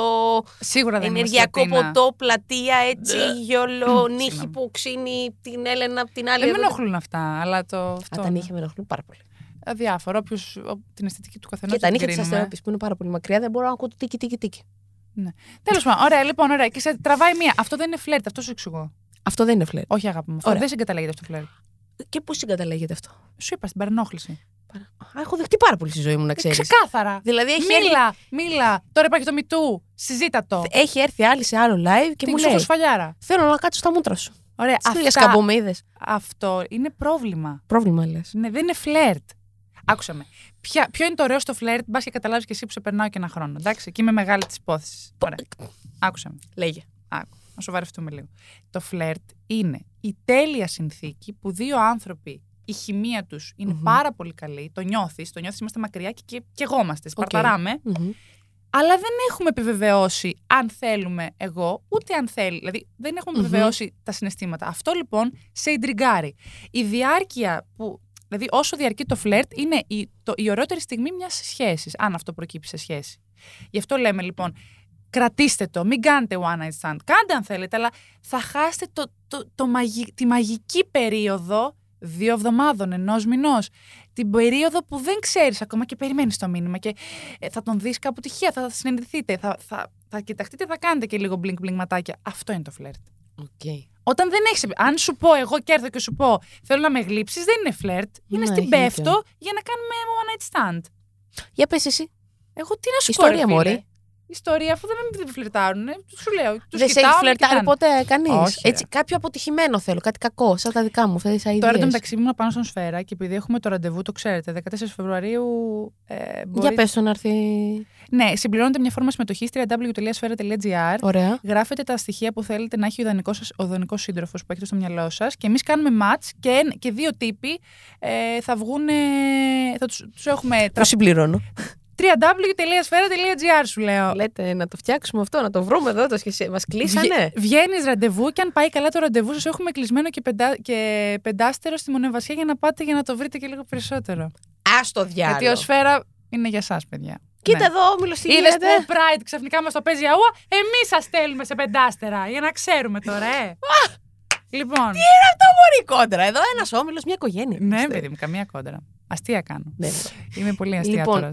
Σίγουρα δεν ενεργειακό είμαι Λατίνα. ποτό, πλατεία, έτσι, γιολό, νύχι Συγγνώμη. που ξύνει την Έλενα από την άλλη. Δεν με εδώ. ενοχλούν αυτά, αλλά το. Α, Αυτό, τα νύχια με ενοχλούν πάρα πολύ. Αδιάφορο. Όποιος την αισθητική του καθενός. Και τα νύχια της Αστερόπη που είναι πάρα πολύ μακριά δεν μπορώ να ακούω το τίκι τίκι τίκι. Τέλος πάντων, ωραία, λοιπόν, ωραία. Και σε τραβάει μία. Αυτό δεν είναι φλερτ, αυτό σου εξηγώ. Αυτό δεν είναι φλερ. Όχι, αγάπη μου. Αυτό Ωραία. δεν συγκαταλέγεται αυτό το φλερτ. Και πού συγκαταλέγεται αυτό; Σου είπα στην παρενόχληση. Α, έχω δεχτεί πάρα πολύ στη ζωή μου να Ε, ξέρεις. ξεκάθαρα. Δηλαδή έχει έρθει, Μίλα, μίλα. Τώρα υπάρχει το μητού. Συζήτα το. έχει έρθει άλλη σε άλλο live και Τι μου λέει: σφαλιάρα. Θέλω να κάτσω στα μούτρα σου. Ωραία, Φίλε αυτά, σκαμπομίδε. αυτό είναι πρόβλημα. Πρόβλημα λες. Ναι, δεν είναι φλερτ. Άκουσα με. Ποια, ποιο είναι το ωραίο στο φλερτ, μπας και καταλάβεις και εσύ που σε περνάω και ένα χρόνο. Εντάξει, και είμαι μεγάλη της υπόθεσης. Ωραία. Άκουσα με. Λέγε. Άκου. Να σοβαρευτούμε λίγο. Το φλερτ είναι η τέλεια συνθήκη που δύο άνθρωποι, η χημεία τους ειναι Μμμ. πάρα πολύ καλή. Το νιώθεις, το νιώθεις, είμαστε μακριά και, και, και εγώμαστε. Σπαρταράμε. Μμμ. Αλλά δεν έχουμε επιβεβαιώσει αν θέλουμε εγώ, ούτε αν θέλει. Δηλαδή, δεν έχουμε Μμμ. επιβεβαιώσει τα συναισθήματα. Αυτό λοιπόν σε ιντριγκάρει. Η διάρκεια που. Δηλαδή, όσο διαρκεί το φλερτ, είναι η, το, η ωραιότερη στιγμή μιας σχέσης, αν αυτό προκύψει σε σχέση. Γι' αυτό λέμε λοιπόν, κρατήστε το, μην κάνετε one night stand. Κάντε αν θέλετε, αλλά θα χάσετε το, το, το μαγι- τη μαγική περίοδο δύο εβδομάδων, ενός μηνός. Την περίοδο που δεν ξέρεις ακόμα και περιμένεις το μήνυμα και ε, θα τον δεις κάπου τυχαία, θα συνεννοηθείτε, θα, θα, θα κοιταχτείτε, θα κάνετε και λίγο blink blink ματάκια. Αυτό είναι το φλερτ. Okay. Όταν δεν έχεις. Αν σου πω εγώ και έρθω και σου πω θέλω να με γλύψεις, δεν είναι φλερτ. Είναι Ναι, στην έχει πέφτω δίκιο. για να κάνουμε one night stand. Για πες εσύ. Εγώ τι να σου Ιστορία, πω. ρε φίλε. μωρή. Ιστορία, αφού δεν με φλερτάρουν. Σου λέω. Τους Δεν σε κοιτάω, έχει με φλερτάρει κοιτάνε. ποτέ κανείς. Όχι, ρε. Έτσι, κάποιο αποτυχημένο θέλω, κάτι κακό, σαν τα δικά μου. Αυτές τις Τώρα εντωμεταξύ ήμουν πάνω στον Σφαίρα και επειδή έχουμε το ραντεβού, το ξέρετε, 14 Φεβρουαρίου. Ε, Για μπορείτε- πες το να έρθει. Ναι, συμπληρώνετε μια φόρμα συμμετοχής www.sfera.gr. Ωραία. Γράφετε τα στοιχεία που θέλετε να έχει ο ιδανικός σας, ο ιδανικός σύντροφος που έχετε στο μυαλό σας και εμείς κάνουμε match και, εν- και δύο τύποι ε, θα βγουν. Θα τους, τους έχουμε. Το συμπληρώνω. www.sfera.gr σου λέω. Λέτε να το φτιάξουμε αυτό, να το βρούμε εδώ. Το σχεσί... Μας κλείσανε. Βγαίνεις ραντεβού και αν πάει καλά το ραντεβού, σας έχουμε κλεισμένο και, πεντά, και πεντάστερο στη μονεβασιά για να πάτε για να το βρείτε και λίγο περισσότερο. Α το διάλογο. Γιατί ο Σφαίρα είναι για εσά, παιδιά. Κοίτα Ναι. εδώ, όμιλος τι Είδες γίνεται; που ο Pride ξαφνικά μας το παίζει αούα, εμείς σας στέλνουμε σε πεντάστερα. Για να ξέρουμε τώρα, ε. λοιπόν. Τι είναι αυτό, Μωρή κόντρα. Εδώ ένας όμιλος, μια οικογένεια. Ναι, είμαστε. παιδί μου, καμία κόντρα. Αστεία κάνω. Ναι. Είμαι πολύ Λοιπόν, αστιάτορα.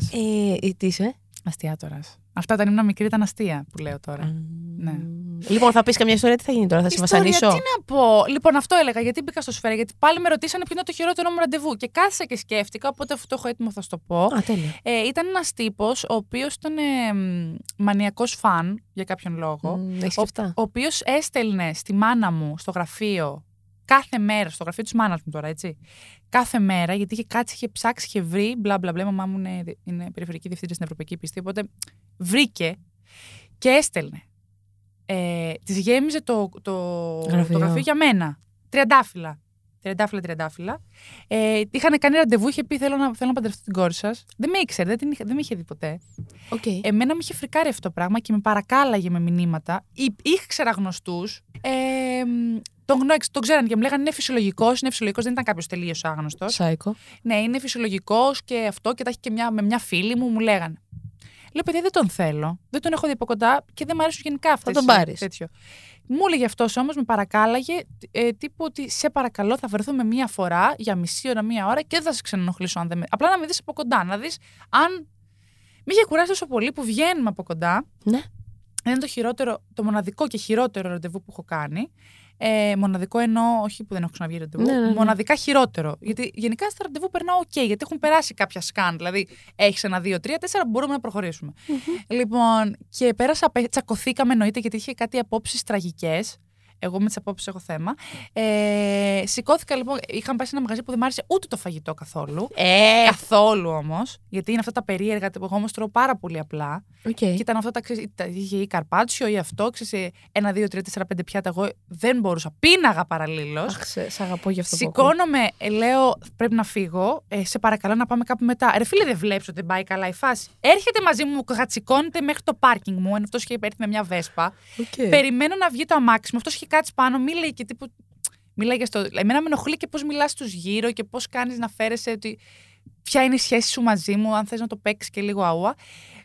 ε, τι είσαι; Αστιάτορα. Αυτά όταν ήμουν μικρή ήταν αστεία που λέω τώρα. Ναι. Λοιπόν, θα πεις καμιά ιστορία, τι θα γίνει τώρα, θα σε Ιστορία, βασανίσω; Τι να πω; Λοιπόν, αυτό έλεγα. Γιατί μπήκα στο σφαίρα. Γιατί πάλι με ρωτήσανε ποιο είναι το χειρότερο μου ραντεβού. Και κάθισα και σκέφτηκα. Οπότε αυτό το έχω έτοιμο θα σου το πω. Α, τέλεια. Ε, ήταν ένας τύπος ο οποίος ήταν ε, μανιακός φαν για κάποιον λόγο. Μ, έχεις Ο, και αυτά. ο οποίος έστελνε στη μάνα μου στο γραφείο κάθε μέρα, στο γραφείο της μάνας μου τώρα, έτσι. Κάθε μέρα, γιατί είχε κάτσει, είχε ψάξει, είχε βρει. Μπλα μπλα μπλα. Η μαμά μου είναι, είναι περιφερειακή διευθύντρια στην Ευρωπαϊκή Πίστη. Οπότε βρήκε και έστελνε. Ε, της γέμιζε το, το, Γραφείο. το γραφείο για μένα. Τριαντάφυλλα. Τριαντάφυλλα, τριαντάφυλλα. Ε, είχαν κάνει ραντεβού, είχε πει: Θέλω να, θέλω να παντρευτώ την κόρη σας. Δεν με ήξερε, δεν, την είχα- δεν με είχε δει ποτέ. Οκ. Εμένα με είχε φρικάρει αυτό το πράγμα και με παρακάλαγε με μηνύματα. Ή- Ήξερα γνωστούς. Ε, μ, τον, γνώ, τον ξέραν και μου λέγανε είναι φυσιολογικός, είναι φυσιολογικός, δεν ήταν κάποιος τελείως άγνωστος. Σάικο. Ναι, είναι φυσιολογικός και αυτό και τα έχει και μια, με μια φίλη μου, μου λέγανε. Λέω, παιδιά, δεν τον θέλω. Δεν τον έχω δει από κοντά και δεν μου αρέσουν γενικά αυτέ. τον πάρεις. Τέτοιο. Μου έλεγε αυτός όμως, με παρακάλαγε, ε, τύπου ότι σε παρακαλώ, θα βρεθούμε μία φορά για μισή ώρα, μία ώρα και δεν θα σε ξανενοχλήσω αν δεν με. Απλά να με δεις από κοντά, να δεις αν. Με είχε κουράσει τόσο πολύ που βγαίνουμε από κοντά. Ναι. Είναι το χειρότερο, το μοναδικό και χειρότερο ραντεβού που έχω κάνει. Ε, μοναδικό εννοώ, όχι που δεν έχω ξαναβγεί ραντεβού. Ναι, ναι, ναι. Μοναδικά χειρότερο. Γιατί γενικά στα ραντεβού περνάω οκ, γιατί έχουν περάσει κάποια scan. Δηλαδή, έχεις ένα, δύο, τρία, τέσσερα, μπορούμε να προχωρήσουμε. Λοιπόν, και πέρασα, απέ- τσακωθήκαμε εννοείται, γιατί είχε κάτι απόψεις τραγικές. Εγώ με τις απόψεις έχω θέμα. Ε, σηκώθηκα λοιπόν, είχαμε πάει σε ένα μαγαζί που δεν μ' άρεσε ούτε το φαγητό καθόλου. Ε, Καθόλου όμως, γιατί είναι αυτά τα περίεργα που εγώ όμως τρώω πάρα πολύ απλά. οκ. Και ήταν αυτά τα ξέρεις, τα- είχε ή καρπάτσιο ή αυτό, ξέρεις, ε, ένα, δύο, τρία, τέσσερα, πέντε πιάτα. Εγώ δεν μπορούσα. Πείναγα παραλλήλως. Αχ, σε, σ' αγαπώ γι' αυτό που ακούω. Σηκώνομαι, ε, λέω πρέπει να φύγω. Ε, σε παρακαλώ να πάμε κάπου μετά. Ρε φίλε, δεν βλέπεις ότι δεν πάει καλά η φάση. Έρχεται μαζί μου, κατσικώνεται μέχρι το πάρκινγκ μου. Ενώ αυτός είχε έρθει με μια βέσπα. Οκ. Περιμένω να βγει το αμάξι μου. Αυτός είχε κάτσει πάνω, μίλαγε και τύπου. Μίλαγε στο. Εμένα με ενοχλεί και πώς μιλάς στους γύρω και πώς κάνεις να φέρεσαι ότι. Ποια είναι η σχέση σου μαζί μου, αν θες να το παίξεις και λίγο αούα.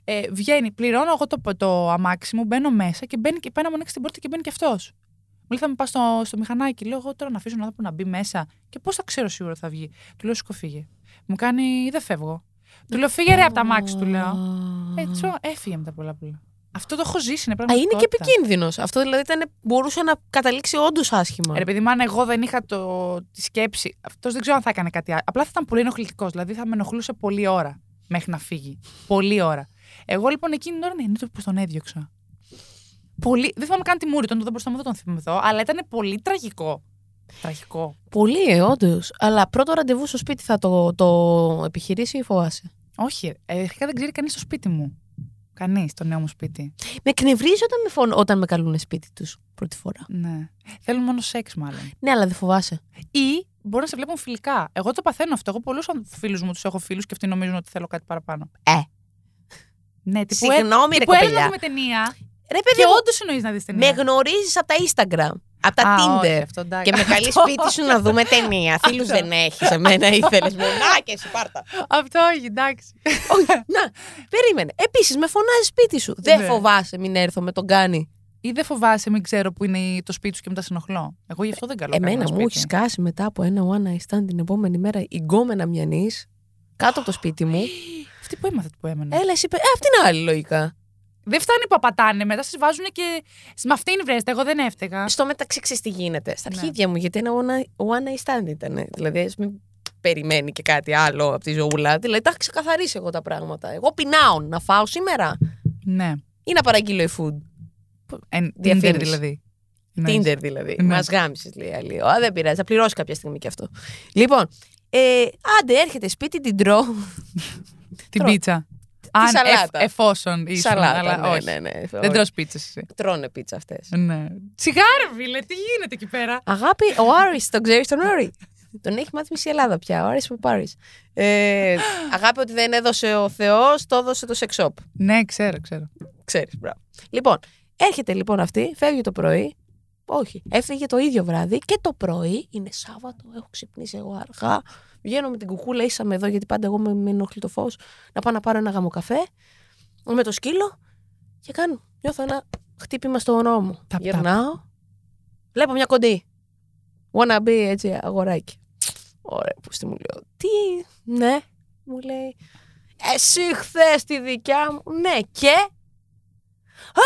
Ε, βγαίνει, πληρώνω εγώ το, το αμάξι μου, μπαίνω μέσα και μπαίνει και πάει να μου ανοίξει την πόρτα και μπαίνει και αυτός. Μου λέει θα με πας στο, στο μηχανάκι. Λέω εγώ τώρα να αφήσω τον άνθρωπο να μπει μέσα. Και πώς θα ξέρω σίγουρα ότι θα βγει. Του λέω σηκωφύγε. Μου κάνει δεν φεύγω. Του λέω φύγε ρε από τα αμάξι, του λέω. Έτσι, έφυγε με τα πολλά πολλά. Αυτό το έχω ζήσει, είναι Α, είναι και πραγματικότητα. επικίνδυνος. Αυτό δηλαδή ήταν, μπορούσε να καταλήξει όντως άσχημα. Ρε παιδί μου, αν εγώ δεν είχα το, τη σκέψη, αυτός δεν ξέρω αν θα έκανε κάτι άλλο. Απλά θα ήταν πολύ ενοχλητικός. Δηλαδή θα με ενοχλούσε πολλή ώρα μέχρι να φύγει. Πολλή ώρα. Εγώ λοιπόν εκείνη την ώρα ναι, είναι το πώ τον έδιωξα. Πολύ. Δεν θυμάμαι καν τη μούρη, τον δεν μπορούσα να τον θυμηθώ, αλλά ήταν πολύ τραγικό. Τραγικό. Πολύ, ε, όντως. Αλλά πρώτο ραντεβού στο σπίτι θα το, το επιχειρήσει ή φοβάσαι; Όχι, ε, αρχικά δεν ξέρει κανείς στο σπίτι μου. Κανείς στο νέο μου σπίτι. Με εκνευρίζει όταν με, φων... όταν με καλούν σπίτι τους πρώτη φορά. Ναι. Θέλουν μόνο σεξ, μάλλον. Ναι, αλλά δεν φοβάσαι. Ή μπορεί να σε βλέπουν φιλικά. Εγώ το παθαίνω αυτό. Εγώ πολλούς φίλους μου τους έχω φίλους και αυτοί νομίζουν ότι θέλω κάτι παραπάνω. Ε. Ναι, τύπου, Συγγνώμη, ρε τύπου έλα να κοπελιά. δούμε ταινία. Ρε, παιδί Και μου, όντως εννοείς να δεις με ταινία. γνωρίζεις από τα Instagram. Από τα Α, Tinder. όχι, αυτό, εντάξει. και με καλεί Αυτό- σπίτι σου να δούμε ταινία. Φίλους Αυτό. δεν έχεις. Εμένα ήθελες. Μονάκε, πάρτα. Αυτό όχι, εντάξει. Όχι, να, περίμενε. Επίσης, με φωνάζεις σπίτι σου. Δεν Ναι. φοβάσαι, μην έρθω με τον κάνει. Ή δεν φοβάσαι, μην ξέρω που είναι το σπίτι σου και μετά σε ενοχλώ. Εγώ γι' αυτό δεν καλώ. Εμένα κανένα μου σπίτι. έχει σκάσει μετά από ένα one night stand την επόμενη μέρα η γκόμενα μιανή κάτω από το σπίτι μου. Αυτή που έμαθε που έμενε. Έλα, εσύ, είπε, ε, αυτή είναι άλλη λογικά. Δεν φτάνει που απατάνε, μετά σας βάζουν και. Με αυτήν βρέστε, εγώ δεν έφταιγα. Στο μεταξύ, ξέρεις τι γίνεται. Στα Ναι. αρχίδια μου, γιατί ένα one- one night stand ήταν. Δηλαδή, ας μην περιμένει και κάτι άλλο από τη ζωούλα. Δηλαδή, τα έχω ξεκαθαρίσει εγώ τα πράγματα. Εγώ πεινάω να φάω σήμερα. Ναι. ή να παραγγείλω e-food. Εν, Tinder Διαφήμιση. δηλαδή. Εννοείς. Tinder δηλαδή. Ναι. Μας γάμισες, λέει η άλλη. Α, δεν πειράζει, θα πληρώσει κάποια στιγμή και αυτό. Λοιπόν, ε, άντε, έρχεται σπίτι, την τρώω. Την Τρώω. πίτσα. Αν σαλάτα. εφ- εφόσον ήσουν, Σαλάτα. αλλά ναι, όχι. ναι, ναι. Δεν τρως πίτσες εσύ. Τρώνε πίτσα αυτές. Ναι. Σιγάρα, φίλε, τι γίνεται εκεί πέρα; Αγάπη, ο Άρης, τον ξέρεις τον Άρη; τον έχει μάθει μισή Ελλάδα πια. Ο Άρης που πάρει. Ε, αγάπη, ότι δεν έδωσε ο Θεός, το έδωσε το sex shop. Ναι, ξέρω, ξέρω. Ξέρεις, μπράβο. Λοιπόν, έρχεται λοιπόν αυτή, φεύγει το πρωί. Όχι, έφυγε το ίδιο βράδυ και το πρωί είναι Σάββατο. Έχω ξυπνήσει εγώ αργά. Βγαίνω με την κουκούλα, ήσαμε εδώ γιατί πάντα εγώ με, με ενοχλεί το φως. Να πάω να πάρω ένα γαμοκαφέ με το σκύλο και κάνω. Νιώθω ένα χτύπημα στο όνό μου. Ταπ, Γυρνάω. Βλέπω μια κοντή. Wanna be έτσι αγοράκι. Ωραία, που στη μου λέω. Τι, ναι, μου λέει. Εσύ χθες τη δικιά μου. Ναι, και; Α,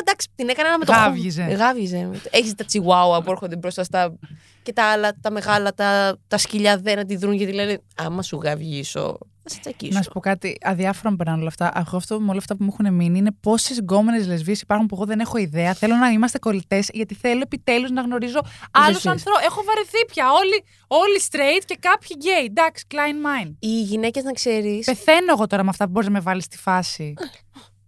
εντάξει, την έκανα με το Γάβγιζε. χώμα. Γάβγιζε. Έχεις τα τσιουάουα που έρχονται μπροστά στα. Και τα άλλα, τα μεγάλα, τα, τα σκυλιά δεν αντιδρούν γιατί λένε Άμα σου γαβγίσω, θα σε τσακίσω. Να σου πω κάτι, αδιάφορα μου περνάνε όλα αυτά. Εγώ αυτό με όλα αυτά που μου έχουν μείνει είναι πόσες γκόμενες λεσβείε υπάρχουν που εγώ δεν έχω ιδέα. Θέλω να είμαστε κολλητές, γιατί θέλω επιτέλους να γνωρίζω άλλους Λεσβείες. ανθρώπους. Έχω βαρεθεί πια. Όλοι, όλοι straight και κάποιοι gay. Εντάξει, Klein mine. Οι γυναίκες να ξέρεις. Πεθαίνω εγώ τώρα με αυτά που μπορείς να με βάλεις στη φάση.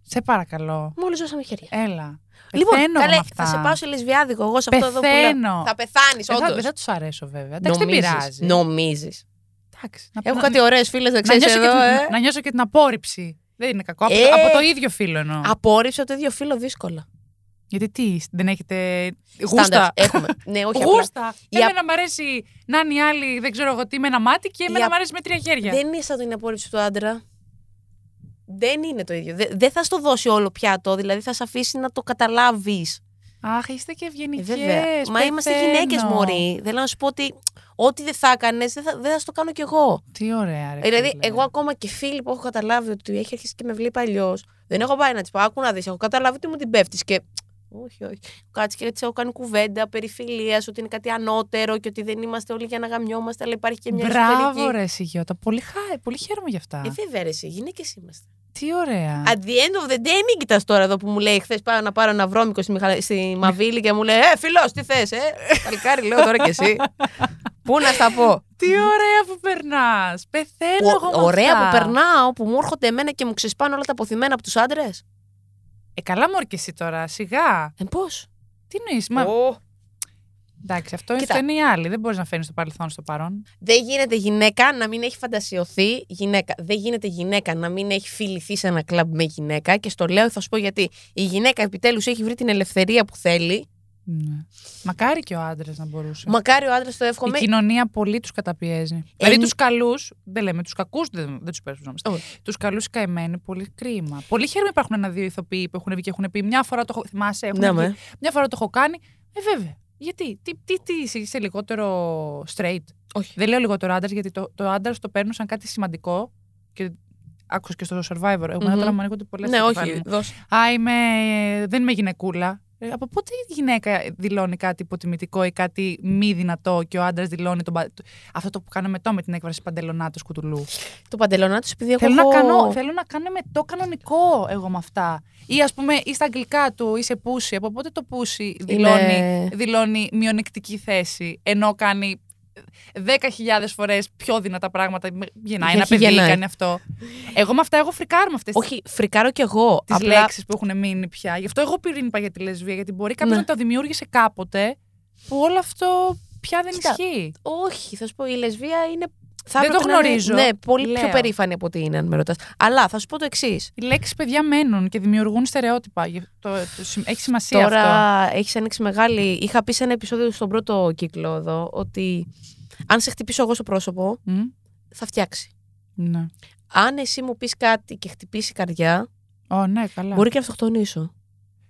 Σε παρακαλώ. Μόλις ζώσαμε χέρια. Έλα. Λοιπόν, Πεθαίνω καλέ, με αυτά. θα σε πάω σε λεσβιάδικο εγώ σε αυτό εδώ που Πεθαίνω. λέω. Θα πεθάνεις, Δεν θα, όντως. δεν θα τους αρέσω βέβαια. Εντάξει, δεν πειράζει. Νομίζεις. Εντάξει, να- Έχω να- κάτι ωραίες φίλες να να, ξέρεις νιώσω εδώ. και την, ε. να νιώσω και την απόρριψη. Δεν είναι κακό. Από, Ε. το, από το ίδιο φίλο εννοώ. Απόρριψη από το ίδιο φίλο δύσκολα. Γιατί τι, δεν έχετε. Standards. Γούστα. Έχουμε. ναι, όχι απλά. Γούστα. Η Εμένα μου αρέσει να είναι η άλλη, δεν ξέρω εγώ τι, με ένα μάτι και εμένα Η μου αρέσει με τρία χέρια. Δεν είναι σαν την απόρριψη του άντρα. Δεν είναι το ίδιο. Δε- Δεν θα στο δώσει όλο πιάτο, δηλαδή θα σε αφήσει να το καταλάβεις. Αχ, είστε και Ε, ευγενικέ. βέβαια. Μα είμαστε γυναίκες, Μωρή. Θέλω να σου πω ότι ό,τι δεν θα έκανες, δεν θα, δεν θα στο κάνω κι εγώ. Τι ωραία, ρε. δηλαδή, φίλε. εγώ ακόμα και φίλοι που έχω καταλάβει ότι έχει αρχίσει και με βλέπει αλλιώς, δεν έχω πάει να τη πω: Άκου να δεις, έχω καταλάβει ότι μου την πέφτεις και. Όχι, όχι. Κάτσε και έτσι έχω κάνει κουβέντα περί φιλίας, ότι είναι κάτι ανώτερο και ότι δεν είμαστε όλοι για να γαμιόμαστε, αλλά υπάρχει και μια Μπράβο, εσωτερική. ρε, Σιγιώτα. Πολύ, χά... πολύ χαίρομαι γι' αυτά. Ε, βέβαια, ρε, εσύ, γυναίκες είμαστε. Τι ωραία. At the end of the day, μην κοιτάς τώρα εδώ που μου λέει χθες πάω να πάρω ένα βρώμικο στη, Μιχαλα... στη Μαβίλη και μου λέει Ε, φιλό, τι θες, ε. Παλικάρι, λέω τώρα κι εσύ. Πού να στα πω. Τι ωραία που περνάς. Πεθαίνω εγώ με Ο- ωραία αυτά. που περνάω, που μου έρχονται εμένα και μου ξεσπάνε όλα τα αποθυμένα από τους άντρες. Ε, καλά μου και εσύ τώρα, σιγά. Ε, πώς; Τι νοεί, μα. Εντάξει, αυτό, Κοίτα. αυτό είναι η άλλη. Δεν μπορείς να φέρνεις το παρελθόν στο παρόν. Δεν γίνεται γυναίκα να μην έχει φαντασιωθεί γυναίκα. Δεν γίνεται γυναίκα να μην έχει φιληθεί σε ένα κλαμπ με γυναίκα. Και στο λέω, θα σου πω γιατί. Η γυναίκα επιτέλους έχει βρει την ελευθερία που θέλει. Ναι. Μακάρι και ο άντρας να μπορούσε. Μακάρι ο άντρας το Η εύχομαι. κοινωνία πολύ τους καταπιέζει. Ε, δηλαδή μ- τους καλούς, δεν λέμε τους κακούς, δεν, δεν τους παίρνουμε. Όχι. Τους καλούς καημένοι, πολύ κρίμα. Πολύ χαίρομαι υπάρχουν ένα-δύο ηθοποιοί που έχουν βγει και έχουν πει μια φορά το έχω. Θυμάσαι, έχουν Ναι, βγει, με. μια φορά το έχω κάνει. Ε, βέβαια. Γιατί, τι, τι, τι είσαι, είσαι λιγότερο straight; Όχι. Δεν λέω λιγότερο άντρας, γιατί το, το άντρας το παίρνω σαν κάτι σημαντικό. Και άκουσα και στο survivor. Εγώ Μμμ. τώρα μου ανοίγονται πολλές Ναι, όχι. Δώσε. Α, είμαι, δεν είμαι γυναικούλα. Ε, από πότε η γυναίκα δηλώνει κάτι υποτιμητικό ή κάτι μη δυνατό και ο άντρας δηλώνει τον, πα- αυτό το που κάναμε το με την έκφραση παντελονάτο κουτουλού. Το παντελονά του, επειδή έχω. Θέλω, να έχω- κάνω, θέλω να κάνω με το κανονικό εγώ με αυτά. Ή ας πούμε, ή στα αγγλικά του είσαι πούσι. Από πότε το πούσι δηλώνει, δηλώνει μειονεκτική θέση, ενώ κάνει 10.000 φορές πιο δυνατά πράγματα. Γεννάει ένα Έχει παιδί, γεννάει. κάνει αυτό. Εγώ με αυτά, εγώ φρικάρω με αυτές τι Όχι, φρικάρω κι εγώ. τις Απλά λέξεις που έχουν μείνει πια. Γι' αυτό εγώ πυρήν είπα για τη λεσβία, γιατί μπορεί κάποιος Ναι. να το δημιούργησε κάποτε που όλο αυτό πια δεν Κοίτα, ισχύει. Όχι, θα σου πω, η λεσβία είναι. Θα Δεν το έπρεπε να είναι- γνωρίζω. Ναι, πολύ πιο Λέω. περήφανη από ό,τι είναι, αν με ρωτάς. Αλλά θα σου πω το εξής. Οι λέξεις παιδιά μένουν και δημιουργούν στερεότυπα. Γι' Το, το, συμ- έχει σημασία Τώρα αυτό. έχεις ανοίξει μεγάλη. Είχα πει σε ένα επεισόδιο στον πρώτο κύκλο εδώ ότι αν σε χτυπήσω εγώ στο πρόσωπο, Μμ, θα φτιάξει. Ναι. Αν εσύ μου πεις κάτι και χτυπήσει η καρδιά, Ω, ναι, καλά. μπορεί και να αυτοκτονήσω.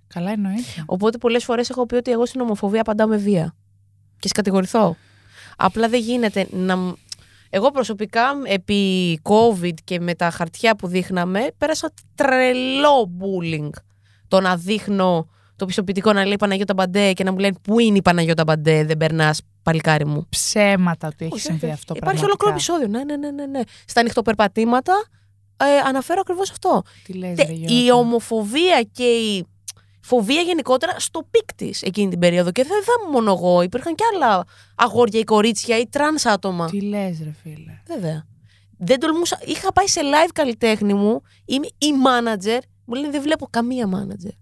Καλά εννοείται. Οπότε πολλές φορές έχω πει ότι εγώ στην ομοφοβία απαντάω με βία. Και σε κατηγορηθώ. Απλά δεν γίνεται να. Μ- Εγώ προσωπικά επί COVID και με τα χαρτιά που δείχναμε πέρασα τρελό bullying. Το να δείχνω το πιστοποιητικό να λέει Παναγιώτα Μπαντέ και να μου λένε Πού είναι η Παναγιώτα Μπαντέ, δεν περνάς, παλικάρι μου. Ψέματα ότι έχει Όχι, συμβεί όχι, αυτό Υπάρχει ολόκληρο πραγματικά. επεισόδιο. Ναι, ναι, ναι, ναι, ναι. Στα ανοιχτοπερπατήματα ε, αναφέρω ακριβώς αυτό. Τι λες, Τε- ρε, Γιώτα. η ομοφοβία και η φοβία γενικότερα στο peak της εκείνη την περίοδο. Και δεν θα ήμουν μόνο εγώ. Υπήρχαν και άλλα αγόρια ή κορίτσια ή τρανς άτομα. Τι λες ρε φίλε. Βέβαια. Δεν τολμούσα. Είχα πάει σε live καλλιτέχνη μου. Είμαι η manager. Μου λένε δεν βλέπω καμία manager.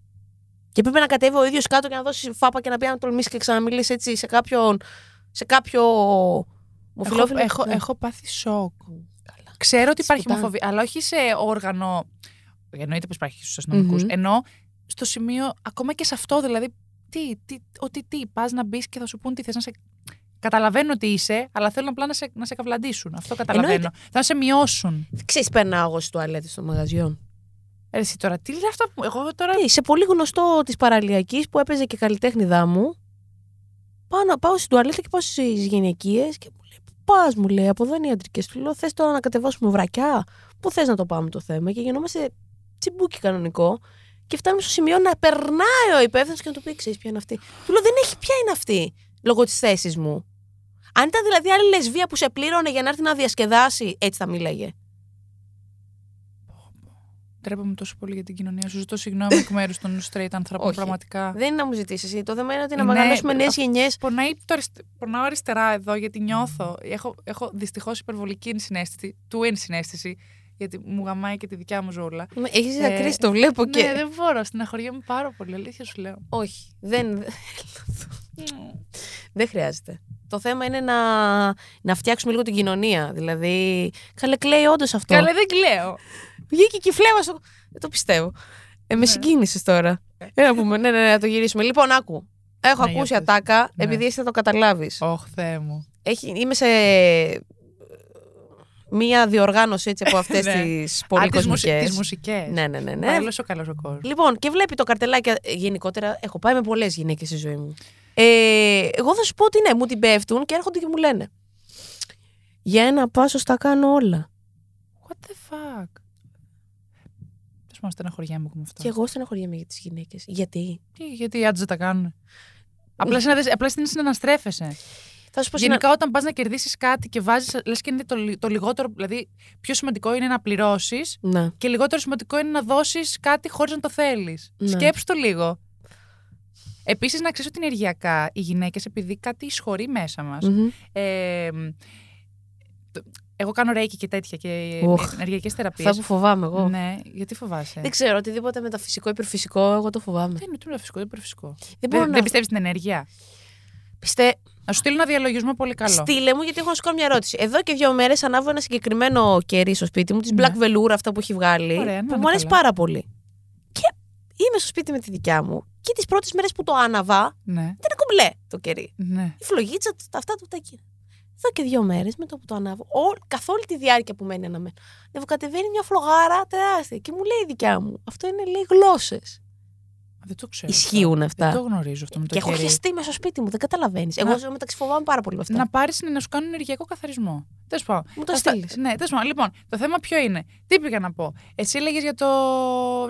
Και πρέπει να κατέβει ο ίδιος κάτω και να δώσει φάπα και να πει να τολμήσεις και ξαναμιλήσει έτσι σε κάποιον. Σε κάποιο. Έχω, Μοφιλόφιλο. έχω, Ναι. έχω πάθει σοκ. Καλά. Ξέρω ότι υπάρχει Σπιτά. ομοφοβία, αλλά όχι σε όργανο. Εννοείται πως υπάρχει στους αστυνομικούς. Μμμ. Ενώ στο σημείο, ακόμα και σε αυτό, δηλαδή. Τι, τι, ότι τι, πας να μπεις και θα σου πούν τι θες να σε. Καταλαβαίνω ότι είσαι, αλλά θέλουν απλά να σε, να σε καυλαντήσουν. Αυτό καταλαβαίνω. Εννοείται. Θα σε μειώσουν. Ξέρεις, περνάω εγώ στι τουαλέτε των μαγαζιών. Ε, Εσύ τώρα, τι λέει αυτό που. Εγώ τώρα. Τι, σε πολύ γνωστό της παραλιακής που έπαιζε και καλλιτέχνηδά μου. Πάω, να- πάω στην τουαλέτα και πάω στις γυναικείες και μου λέει: Πού πας, μου λέει, από εδώ είναι ιατρικές. Του λέω: Θες τώρα να κατεβάσουμε βρακιά; Πού θες να το πάμε το θέμα; Και γινόμαστε τσιμπούκι κανονικό. Και φτάνουμε στο σημείο να περνάει ο υπεύθυνος και να του πει: Ξέρεις ποια είναι αυτή. Του λέω: Δεν έχει ποια είναι αυτή λόγω της θέσης μου. Αν ήταν δηλαδή άλλη λεσβία που σε πλήρωνε για να έρθει να διασκεδάσει, έτσι θα μίλαγε. Τρέπομαι τόσο πολύ για την κοινωνία. Σου ζητώ συγγνώμη εκ μέρους των straight ανθρώπων. Όχι. Πραγματικά. Δεν είναι να μου ζητήσεις εσύ. Το θέμα είναι ότι να Ναι, μεγαλώσουμε νέες αυ- γενιές. Πονάει το αριστε- πονάω αριστερά εδώ γιατί νιώθω. Έχω, έχω δυστυχώς υπερβολική ενσυναίσθηση, του ενσυναίσθηση, γιατί μου γαμάει και τη δικιά μου ζούλα. Έχεις Ε, δακρύσει, το βλέπω και. Ναι, δεν μπορώ. Στεναχωριέμαι πάρα πολύ. Αλήθεια σου λέω. Όχι, δεν, δεν χρειάζεται. Το θέμα είναι να, να φτιάξουμε λίγο την κοινωνία. Δηλαδή, καλέ κλαίει όντως αυτό. Καλέ, δεν κλαίω. Βγήκε και η φλέβα στο... Δεν το πιστεύω. Ε, με Ναι. συγκίνησες τώρα. Ε, να πούμε, ναι, ναι, ναι, να το γυρίσουμε. Λοιπόν, άκου. Έχω Ναι, για ακούσει πες. ατάκα, Ναι. επειδή εσύ θα το καταλάβεις. Ωχ, Θεέ μου. Είμαι σε μία διοργάνωση έτσι από αυτές Ναι. τις Α, πολύ τις, μουσι- κοσμικές. τις μουσικές. Ναι, ναι, ναι. ναι. Καλός ο καλός ο κόσμος. Λοιπόν, και βλέπει το καρτελάκι. ε, Γενικότερα, έχω πάει με πολλές γυναίκες στη ζωή μου. Ε, εγώ θα σου πω ότι ναι, μου την πέφτουν και έρχονται και μου λένε. Για ένα πάσο τα κάνω όλα. What the fuck; Τέλος πάντων, στεναχωριέμαι με αυτό. Και εγώ στεναχωριέμαι για τις γυναίκες. Γιατί; Τι, γιατί οι άντρες δεν τα κάνουν. Απλά, συναδε- απλά είναι συναναστρέφεσαι. Θα σου πω Γενικά, όταν πας να κερδίσεις κάτι και βάζεις, λες και είναι το, λι- το λιγότερο. Δηλαδή, πιο σημαντικό είναι να πληρώσεις συνα- Ναι. και λιγότερο σημαντικό είναι να δώσεις κάτι χωρίς να το θέλεις. Ναι. Σκέψου το λίγο. Επίσης, να ξέρεις ότι ενεργειακά οι γυναίκες, επειδή κάτι εισχωρεί μέσα μας. Μμμ. Ε, το- εγώ κάνω ρέικι και τέτοια και Οχ. ενεργειακές θεραπείες. Αυτά που φοβάμαι εγώ. Ναι, γιατί φοβάσαι; Δεν ξέρω, οτιδήποτε μεταφυσικό, υπερφυσικό, εγώ το φοβάμαι. Δεν είναι ούτε φυσικό, ούτε υπερφυσικό. Δεν μπορώ Δεν, να. δεν πιστεύεις στην ενέργεια; Πιστε... Να σου στείλω ένα διαλογισμό πολύ καλό. Στείλε μου, γιατί έχω να σου κάνω μια ερώτηση. Εδώ και δύο μέρες ανάβω ένα συγκεκριμένο κερί στο σπίτι μου, της Ναι. Black Velour, αυτά που έχει βγάλει. Ωραία, να που είναι μου αρέσει καλά. πάρα πολύ. Και είμαι στο σπίτι με τη δικιά μου και τις πρώτες μέρες που το άναβα, Ναι, δεν είναι κομπλέ το κερί. ναι. Η φλογίτσα, τα αυτά του τα εκεί. Εδώ και δύο μέρες με το που το ανάβω, ό, καθ' όλη τη διάρκεια που μένει αναμένο, κατεβαίνει μια φλογάρα τεράστια και μου λέει η δικιά μου, αυτό είναι λέει γλώσσες. Δεν το ξέρω. Ισχύουν αυτό. αυτά. Δεν το γνωρίζω αυτό με το Και έχω κερί. χεστεί μέσα στο σπίτι μου, δεν καταλαβαίνεις. Εγώ Να- ζω μεταξύ φοβάμαι πάρα πολύ με αυτά. Να πάρεις να σου κάνουν ενεργειακό καθαρισμό. Τέλος πάντων. Μου το Θα στα- στείλεις. Ναι, τέλος πάντων. Λοιπόν, το θέμα ποιο είναι; Τι πήγα να πω; Εσύ έλεγες για το.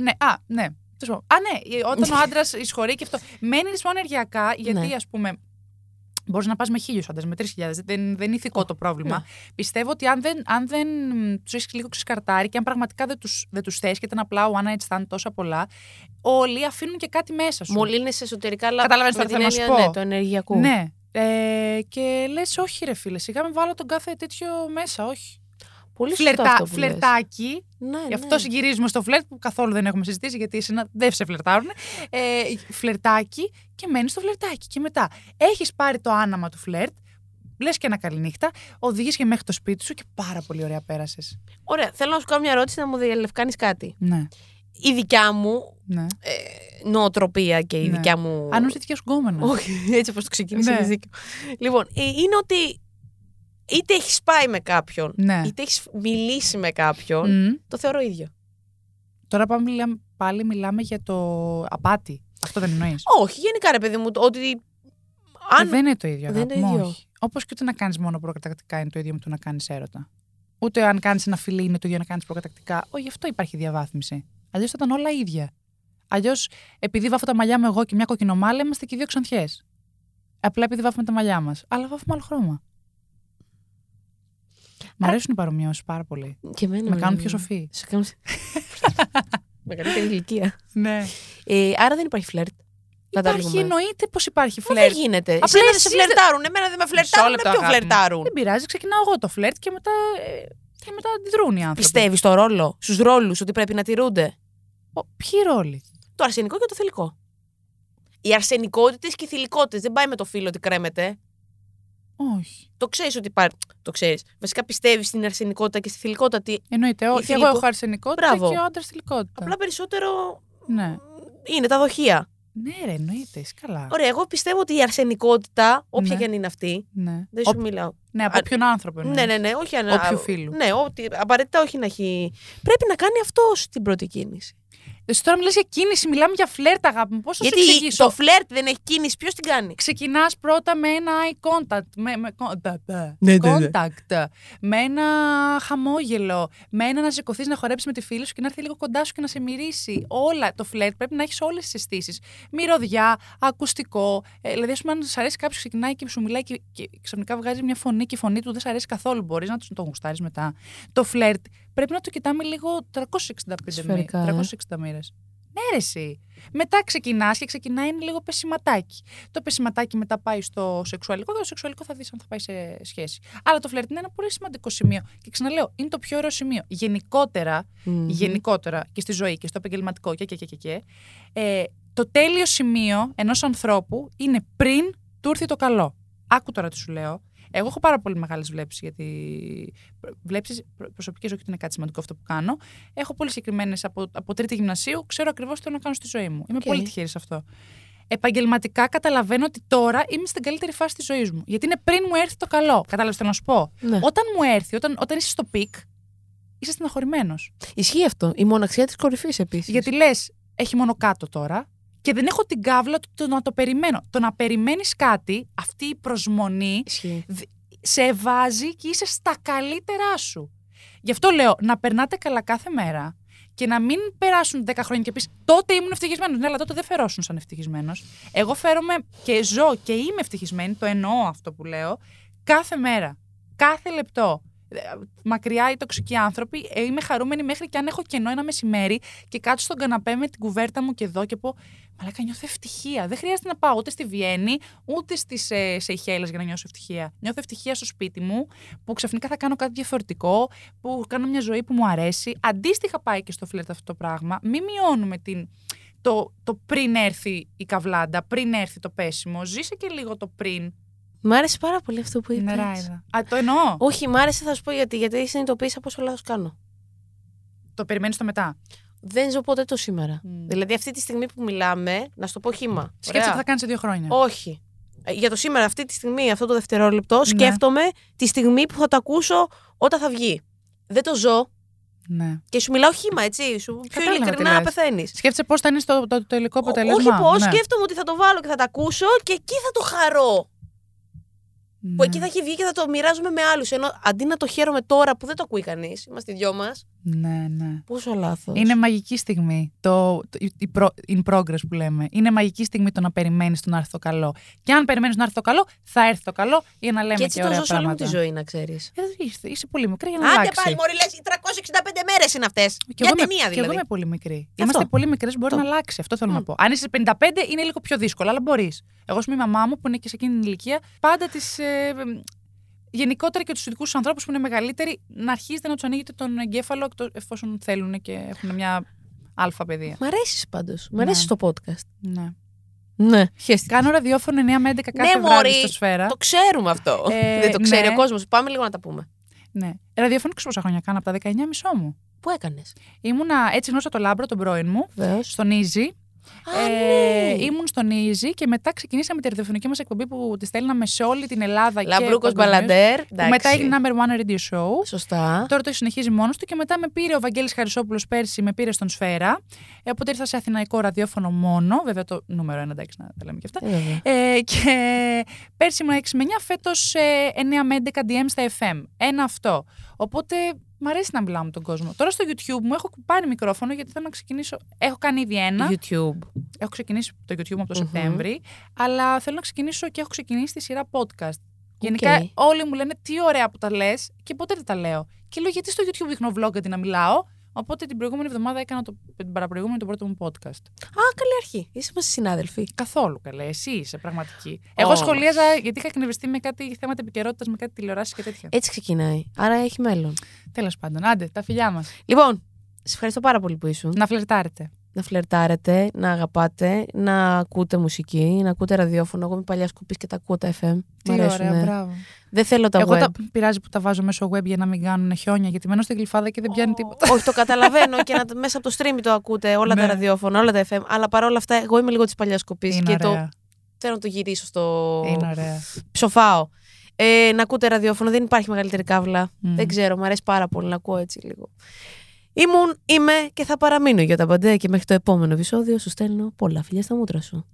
Ναι, α, ναι. Τέλος πάντων. Α, ναι, όταν ο άντρας εισχωρεί και αυτό. Μένεις μόνο ενεργειακά, γιατί Ναι. ας πούμε. Μπορείς να πας με χίλιους άντρε, με τρεις χιλιάδες. Δεν, δεν είναι ηθικό το πρόβλημα. ναι. Πιστεύω ότι αν δεν, αν δεν τους έχεις λίγο ξεσκαρτάρει και αν πραγματικά δεν τους δεν τους θες και ήταν απλά one night stand τόσα πολλά, όλοι αφήνουν και κάτι μέσα σου. Μολύνεσαι εσωτερικά, αλλά Καταλαβαίνεις με τι την θέλω να σου έννοια, πω. ναι, το ενεργειακό. Ναι. Ε, και λες, όχι, ρε φίλε, σιγά με βάλω τον κάθε τέτοιο μέσα, όχι. Πολύ σωστό Φλερτά, αυτό που λες. φλερτάκι. Ναι, Γι' ναι. αυτό συγκυρίζουμε στο φλερτ που καθόλου δεν έχουμε συζητήσει, γιατί εσένα δεν σε φλερτάρουν. Ε, φλερτάκι και μένεις στο φλερτάκι. Και μετά έχεις πάρει το άναμα του φλερτ, λες και ένα καληνύχτα, οδηγείς και μέχρι το σπίτι σου και πάρα πολύ ωραία πέρασες. Ωραία, θέλω να σου κάνω μια ερώτηση να μου διαλευκάνεις κάτι. Ναι, Η δικιά μου ναι. ε, νοοτροπία και η Ναι. δικιά μου. Αν είσαι δικιά σου γκόμενα. Όχι, έτσι όπως το ξεκίνησε, Ναι. έχεις δίκιο. Λοιπόν, ε, είναι ότι είτε έχεις πάει με κάποιον, Ναι. είτε έχεις μιλήσει με κάποιον, Μμ. το θεωρώ ίδιο. Τώρα πάμε, μιλάμε- πάλι μιλάμε για το απάτη. Αυτό δεν εννοείς. Όχι, γενικά ρε παιδί μου, το- ότι. Αν... δεν είναι το ίδιο. δεν είναι το ίδιο. Όπως και ούτε να κάνεις μόνο προκατακτικά είναι το ίδιο με το να κάνεις έρωτα. Ούτε αν κάνεις ένα φιλί είναι το ίδιο να κάνεις προκατακτικά. Όχι, γι' αυτό υπάρχει διαβάθμιση. Αλλιώς θα ήταν όλα ίδια. Αλλιώς, επειδή βάφω τα μαλλιά μου εγώ και μια κοκκινομάλα, είμαστε και οι δύο ξανθιές. Απλά επειδή βάφουμε τα μαλλιά μας. Αλλά βάφουμε άλλο χρώμα. Μ' αρέσουν οι παρομοιώσεις πάρα πολύ. Και εμένα Με ναι, κάνουν ναι. πιο σοφή. Σε κάνουν... Μεγαλύτερη ηλικία. Ναι. Ε, άρα δεν υπάρχει φλερτ. Υπάρχει, Καταλήγουμε. εννοείται πως υπάρχει Μα φλερτ. δεν γίνεται. Απλά Εσένα δεν εσείς σε δεν- φλερτάρουν. Εμένα δεν με φλερτάρουν. λεπτό, Με ποιον αγάπη μου. φλερτάρουν; Δεν πειράζει, ξεκινάω εγώ το φλερτ και μετά, ε, και μετά αντιδρούν οι άνθρωποι. Πιστεύεις στο ρόλο, στους ρόλους, ότι πρέπει να τηρούνται; Ο, ποιοι ρόλοι; Το αρσενικό και το θηλυκό. Οι αρσενικότητες και οι θηλυκότητες δεν πάει με το φύλλο ότι κρέμεται. Όχι. Το ξέρεις ότι υπάρχει. Το ξέρεις. Βασικά πιστεύεις στην αρσενικότητα και στη θηλυκότητα. ότι Εννοείται. Ο, και εγώ θηλυκό- έχω αρσενικότητα Μπράβο. και ο άντρας θηλυκότητα. Απλά περισσότερο Ναι. είναι τα δοχεία. Ναι, ρε, εννοείται. Είσαι καλά. Ωραία, εγώ πιστεύω ότι η αρσενικότητα, όποια Ναι. και αν είναι αυτή. Ναι. Δεν Ο- σου μιλάω. ναι, από Α, ποιον άνθρωπο εννοείς. Ναι, ναι, ναι, όχι ανα... Όποιου φίλου. Ναι, ότι, απαραίτητα όχι να έχει. Πρέπει να κάνει αυτό την πρώτη κίνηση. Εσύ τώρα μιλάς για κίνηση, μιλάμε για φλερτ, αγάπη μου. Πώς θα σου Γιατί εξηγήσω; το φλερτ δεν έχει κίνηση, ποιος την κάνει; Ξεκινάς πρώτα με ένα eye contact. Με, με, contact, Ναι, ναι, ναι. contact. Με ένα χαμόγελο. Με ένα να σηκωθείς να χορέψεις με τη φίλη σου και να έρθει λίγο κοντά σου και να σε μυρίσει. Όλα. Το φλερτ πρέπει να έχεις όλες τις αισθήσεις. Μυρωδιά, ακουστικό. Ε, δηλαδή, ας πούμε, αν σου αρέσει κάποιος, ξεκινάει και σου μιλάει και, και ξαφνικά βγάζει μια φωνή και η φωνή του δεν σου αρέσει καθόλου. Μπορείς να τον γουστάρεις μετά. Το φλερτ πρέπει να το κοιτάμε λίγο 365 Σφαιρικά, ε. μοίρες. 360 μοίρες. Ναι, ρε, εσύ. Μετά ξεκινάς και ξεκινάει είναι λίγο πεσηματάκι. Το πεσηματάκι μετά πάει στο σεξουαλικό και το σεξουαλικό θα δεις αν θα πάει σε σχέση. Αλλά το φλερτ είναι ένα πολύ σημαντικό σημείο. Και ξαναλέω, είναι το πιο ωραίο σημείο. Γενικότερα, γενικότερα και στη ζωή και στο επαγγελματικό και, και, και, και, και ε, το τέλειο σημείο ενός ανθρώπου είναι πριν του έρθει το καλό. Άκου τώρα τι σου λέω. Εγώ έχω πάρα πολύ μεγάλες βλέψεις, γιατί βλέψεις προσωπικές, όχι ότι είναι κάτι σημαντικό αυτό που κάνω. Έχω πολύ συγκεκριμένες από, από τρίτη γυμνασίου, ξέρω ακριβώς τι θέλω να κάνω στη ζωή μου. Είμαι Οκ. πολύ τυχερή σε αυτό. Επαγγελματικά καταλαβαίνω ότι τώρα είμαι στην καλύτερη φάση της ζωής μου. Γιατί είναι πριν μου έρθει το καλό. Κατάλαβες τι να σου πω; Ναι. Όταν μου έρθει, όταν, όταν είσαι στο peak, είσαι στεναχωρημένος. Ισχύει αυτό. Η μοναξιά της κορυφής επίσης. Γιατί λες, έχει μόνο κάτω τώρα και δεν έχω την κάβλα του το να το περιμένω. Το να περιμένεις κάτι, αυτή η προσμονή, Ισχύει. σε βάζει και είσαι στα καλύτερά σου. Γι' αυτό λέω να περνάτε καλά κάθε μέρα και να μην περάσουν 10 χρόνια και πεις τότε ήμουν ευτυχισμένος. Ναι, αλλά τότε δεν φερόσουν σαν ευτυχισμένος. Εγώ φέρομαι και ζω και είμαι ευτυχισμένη, το εννοώ αυτό που λέω, κάθε μέρα. Κάθε λεπτό. Ε, Μακριά οι τοξικοί άνθρωποι, ε, είμαι χαρούμενη μέχρι και αν έχω κενό ένα μεσημέρι και κάτσω στον καναπέ με την κουβέρτα μου και εδώ και πω Μαλάκα, νιώθω ευτυχία. Δεν χρειάζεται να πάω ούτε στη Βιέννη, ούτε στις ε, Σεϊχέλες για να νιώσω ευτυχία. Νιώθω ευτυχία στο σπίτι μου, που ξαφνικά θα κάνω κάτι διαφορετικό, που κάνω μια ζωή που μου αρέσει. Αντίστοιχα πάει και στο φλερτ αυτό το πράγμα. Μην μειώνουμε την, το, το πριν έρθει η καβλάντα, πριν έρθει το πέσιμο. Ζήσε και λίγο το πριν. Μ' άρεσε πάρα πολύ αυτό που είπες. Είναι ράιδα. Α, το εννοώ. Όχι, μ' άρεσε, θα σου πω γιατί. Γιατί συνειδητοποίησα πόσο λάθος κάνω. Το περιμένεις το μετά. Δεν ζω ποτέ το σήμερα. Μμ. Δηλαδή, αυτή τη στιγμή που μιλάμε, να σου το πω χήμα. Σκέψτε Ωραία. τι θα κάνει σε δύο χρόνια. Όχι. Ε, Για το σήμερα, αυτή τη στιγμή, αυτό το δευτερόλεπτο, σκέφτομαι τη στιγμή που θα το ακούσω όταν θα βγει. Δεν το ζω Ναι. και σου μιλάω χήμα, έτσι. Σου πιο Κατάλαβα τι ειλικρινά λες. πεθαίνεις. Σκέφτεσαι πώς θα είναι στο, το, το τελικό αποτέλεσμα. Όχι πώς, ναι. σκέφτομαι ότι θα το βάλω και θα το ακούσω και εκεί θα το χαρώ. Που Ναι. εκεί θα έχει βγει και θα το μοιράζομαι με άλλους. Ενώ αντί να το χαίρομαι τώρα που δεν το ακούει κανείς, είμαστε οι δυο μας. Ναι, ναι. Πόσο λάθος. Είναι μαγική στιγμή. Το, το, η προ- in progress που λέμε. Είναι μαγική στιγμή το να περιμένεις το να έρθει το καλό. Και αν περιμένεις να έρθει το καλό, θα έρθει το καλό για να λέμε Και έτσι και το ωραία ζω σε όλη μου πράγματα. τη ζωή, να ξέρεις. Ε, είσαι, είσαι πολύ μικρή για να Άντε αλλάξεις. πάλι, Μωρή, λες, οι 365 μέρες είναι αυτές. Και Για εγώ, είμαι- ταινία και εγώ δηλαδή. είμαι πολύ μικρή. Είμαστε πολύ μικρές, μπορεί Αυτό. να αλλάξει. Αυτό θέλω να Μμ. πω. Αν είσαι 55, είναι λίγο πιο δύσκολο, αλλά μπορείς. Εγώ, α πούμε, η μαμά μου που είναι και σε εκείνη την ηλικία, πάντα τη. Ε, γενικότερα και τους ειδικούς ανθρώπους που είναι μεγαλύτεροι, να αρχίζετε να τους ανοίγετε τον εγκέφαλο εκτός- εφόσον θέλουν και έχουν μια αλφα παιδεία. Μ' αρέσεις πάντως. Μ' αρέσει Ναι. το podcast. Ναι. Ναι. Κάνω ραδιόφωνο 9 με 11 κάθε Ναι, βράδυ μωρή. στο Σφαίρα. Το ξέρουμε αυτό. Ε, Δεν το ξέρει ναι. ο κόσμος. Πάμε λίγο να τα πούμε. Ναι. Ραδιόφωνο ξέρω πόσα χρόνια κάνω, από τα 19 μισό μου. Πού έκανες; Ήμουνα, έτσι γνώρισα το Λάμπρο, τον πρώην μου, Βεβαίως. στον Easy. Α, Ε, ναι. ήμουν στον Easy και μετά ξεκινήσαμε τη ραδιοφωνική μας εκπομπή που τη στέλναμε σε όλη την Ελλάδα. Λαμπρούκος και παγκοσμίως, Μπαλαντέρ. Που μετά έγινε number one radio show. Σωστά. Τώρα το συνεχίζει μόνος του και μετά με πήρε ο Βαγγέλης Χαρισόπουλος πέρσι, με πήρε στον Σφαίρα. Ε, οπότε ήρθα σε αθηναϊκό ραδιόφωνο μόνο. Βέβαια το νούμερο ένα, εντάξει, να τα λέμε και αυτά. Ε, βέβαια. Ε, και πέρσι ήμουν 6 με 9, φέτος 9 με 11 DM στα FM. Ένα αυτό. Οπότε μ' αρέσει να μιλάω με τον κόσμο. Τώρα στο YouTube μου έχω πάρει μικρόφωνο γιατί θέλω να ξεκινήσω. Έχω κάνει ήδη ένα. YouTube. Έχω ξεκινήσει το YouTube μου από το Μμμ. Σεπτέμβρη. Αλλά θέλω να ξεκινήσω και έχω ξεκινήσει τη σειρά podcast. Γενικά όλοι μου λένε τι ωραία που τα λες και ποτέ δεν τα λέω. Και λέω γιατί στο YouTube δείχνω vlog αντί να μιλάω; Οπότε την προηγούμενη εβδομάδα έκανα το, την παραπροηγούμενη το πρώτο μου podcast. Α, καλή αρχή. Είσαι μας συνάδελφοι. Καθόλου καλέ. Εσύ είσαι πραγματική. Εγώ σχολίαζα γιατί είχα εκνευριστεί με κάτι θέματα επικαιρότητας, με κάτι τηλεοράσει και τέτοια. Έτσι ξεκινάει. Άρα έχει μέλλον. Τέλος πάντων, άντε, τα φιλιά μας. Λοιπόν, σε ευχαριστώ πάρα πολύ που ήσουν. Να φλερτάρετε. Να φλερτάρετε, να αγαπάτε, να ακούτε μουσική, να ακούτε ραδιόφωνο. Εγώ είμαι παλιά σκουπής και τα ακούω τα FM. Τι Μ' αρέσουνε. ωραία, μπράβο. Δεν θέλω τα Εγώ web. τα πειράζει που τα βάζω μέσω web για να μην κάνουν χιόνια, γιατί μένω στην γλυφάδα και δεν πιάνει τίποτα. Όχι, το καταλαβαίνω και να, μέσα από το stream το ακούτε όλα τα Ναι. ραδιόφωνα, όλα τα FM. Αλλά παρόλα αυτά, εγώ είμαι λίγο της παλιάς σκοπή Είναι και το ωραία. θέλω να το γυρίσω στο. Είναι ωραία. Ψοφάω. Ε, να ακούτε ραδιόφωνο, δεν υπάρχει μεγαλύτερη κάβλα. Μμ. Δεν ξέρω, μου αρέσει πάρα πολύ να ακούω έτσι λίγο. Ήμουν, είμαι και θα παραμείνω για τα παντέ και μέχρι το επόμενο επεισόδιο σου στέλνω πολλά φιλιά στα μούτρα σου.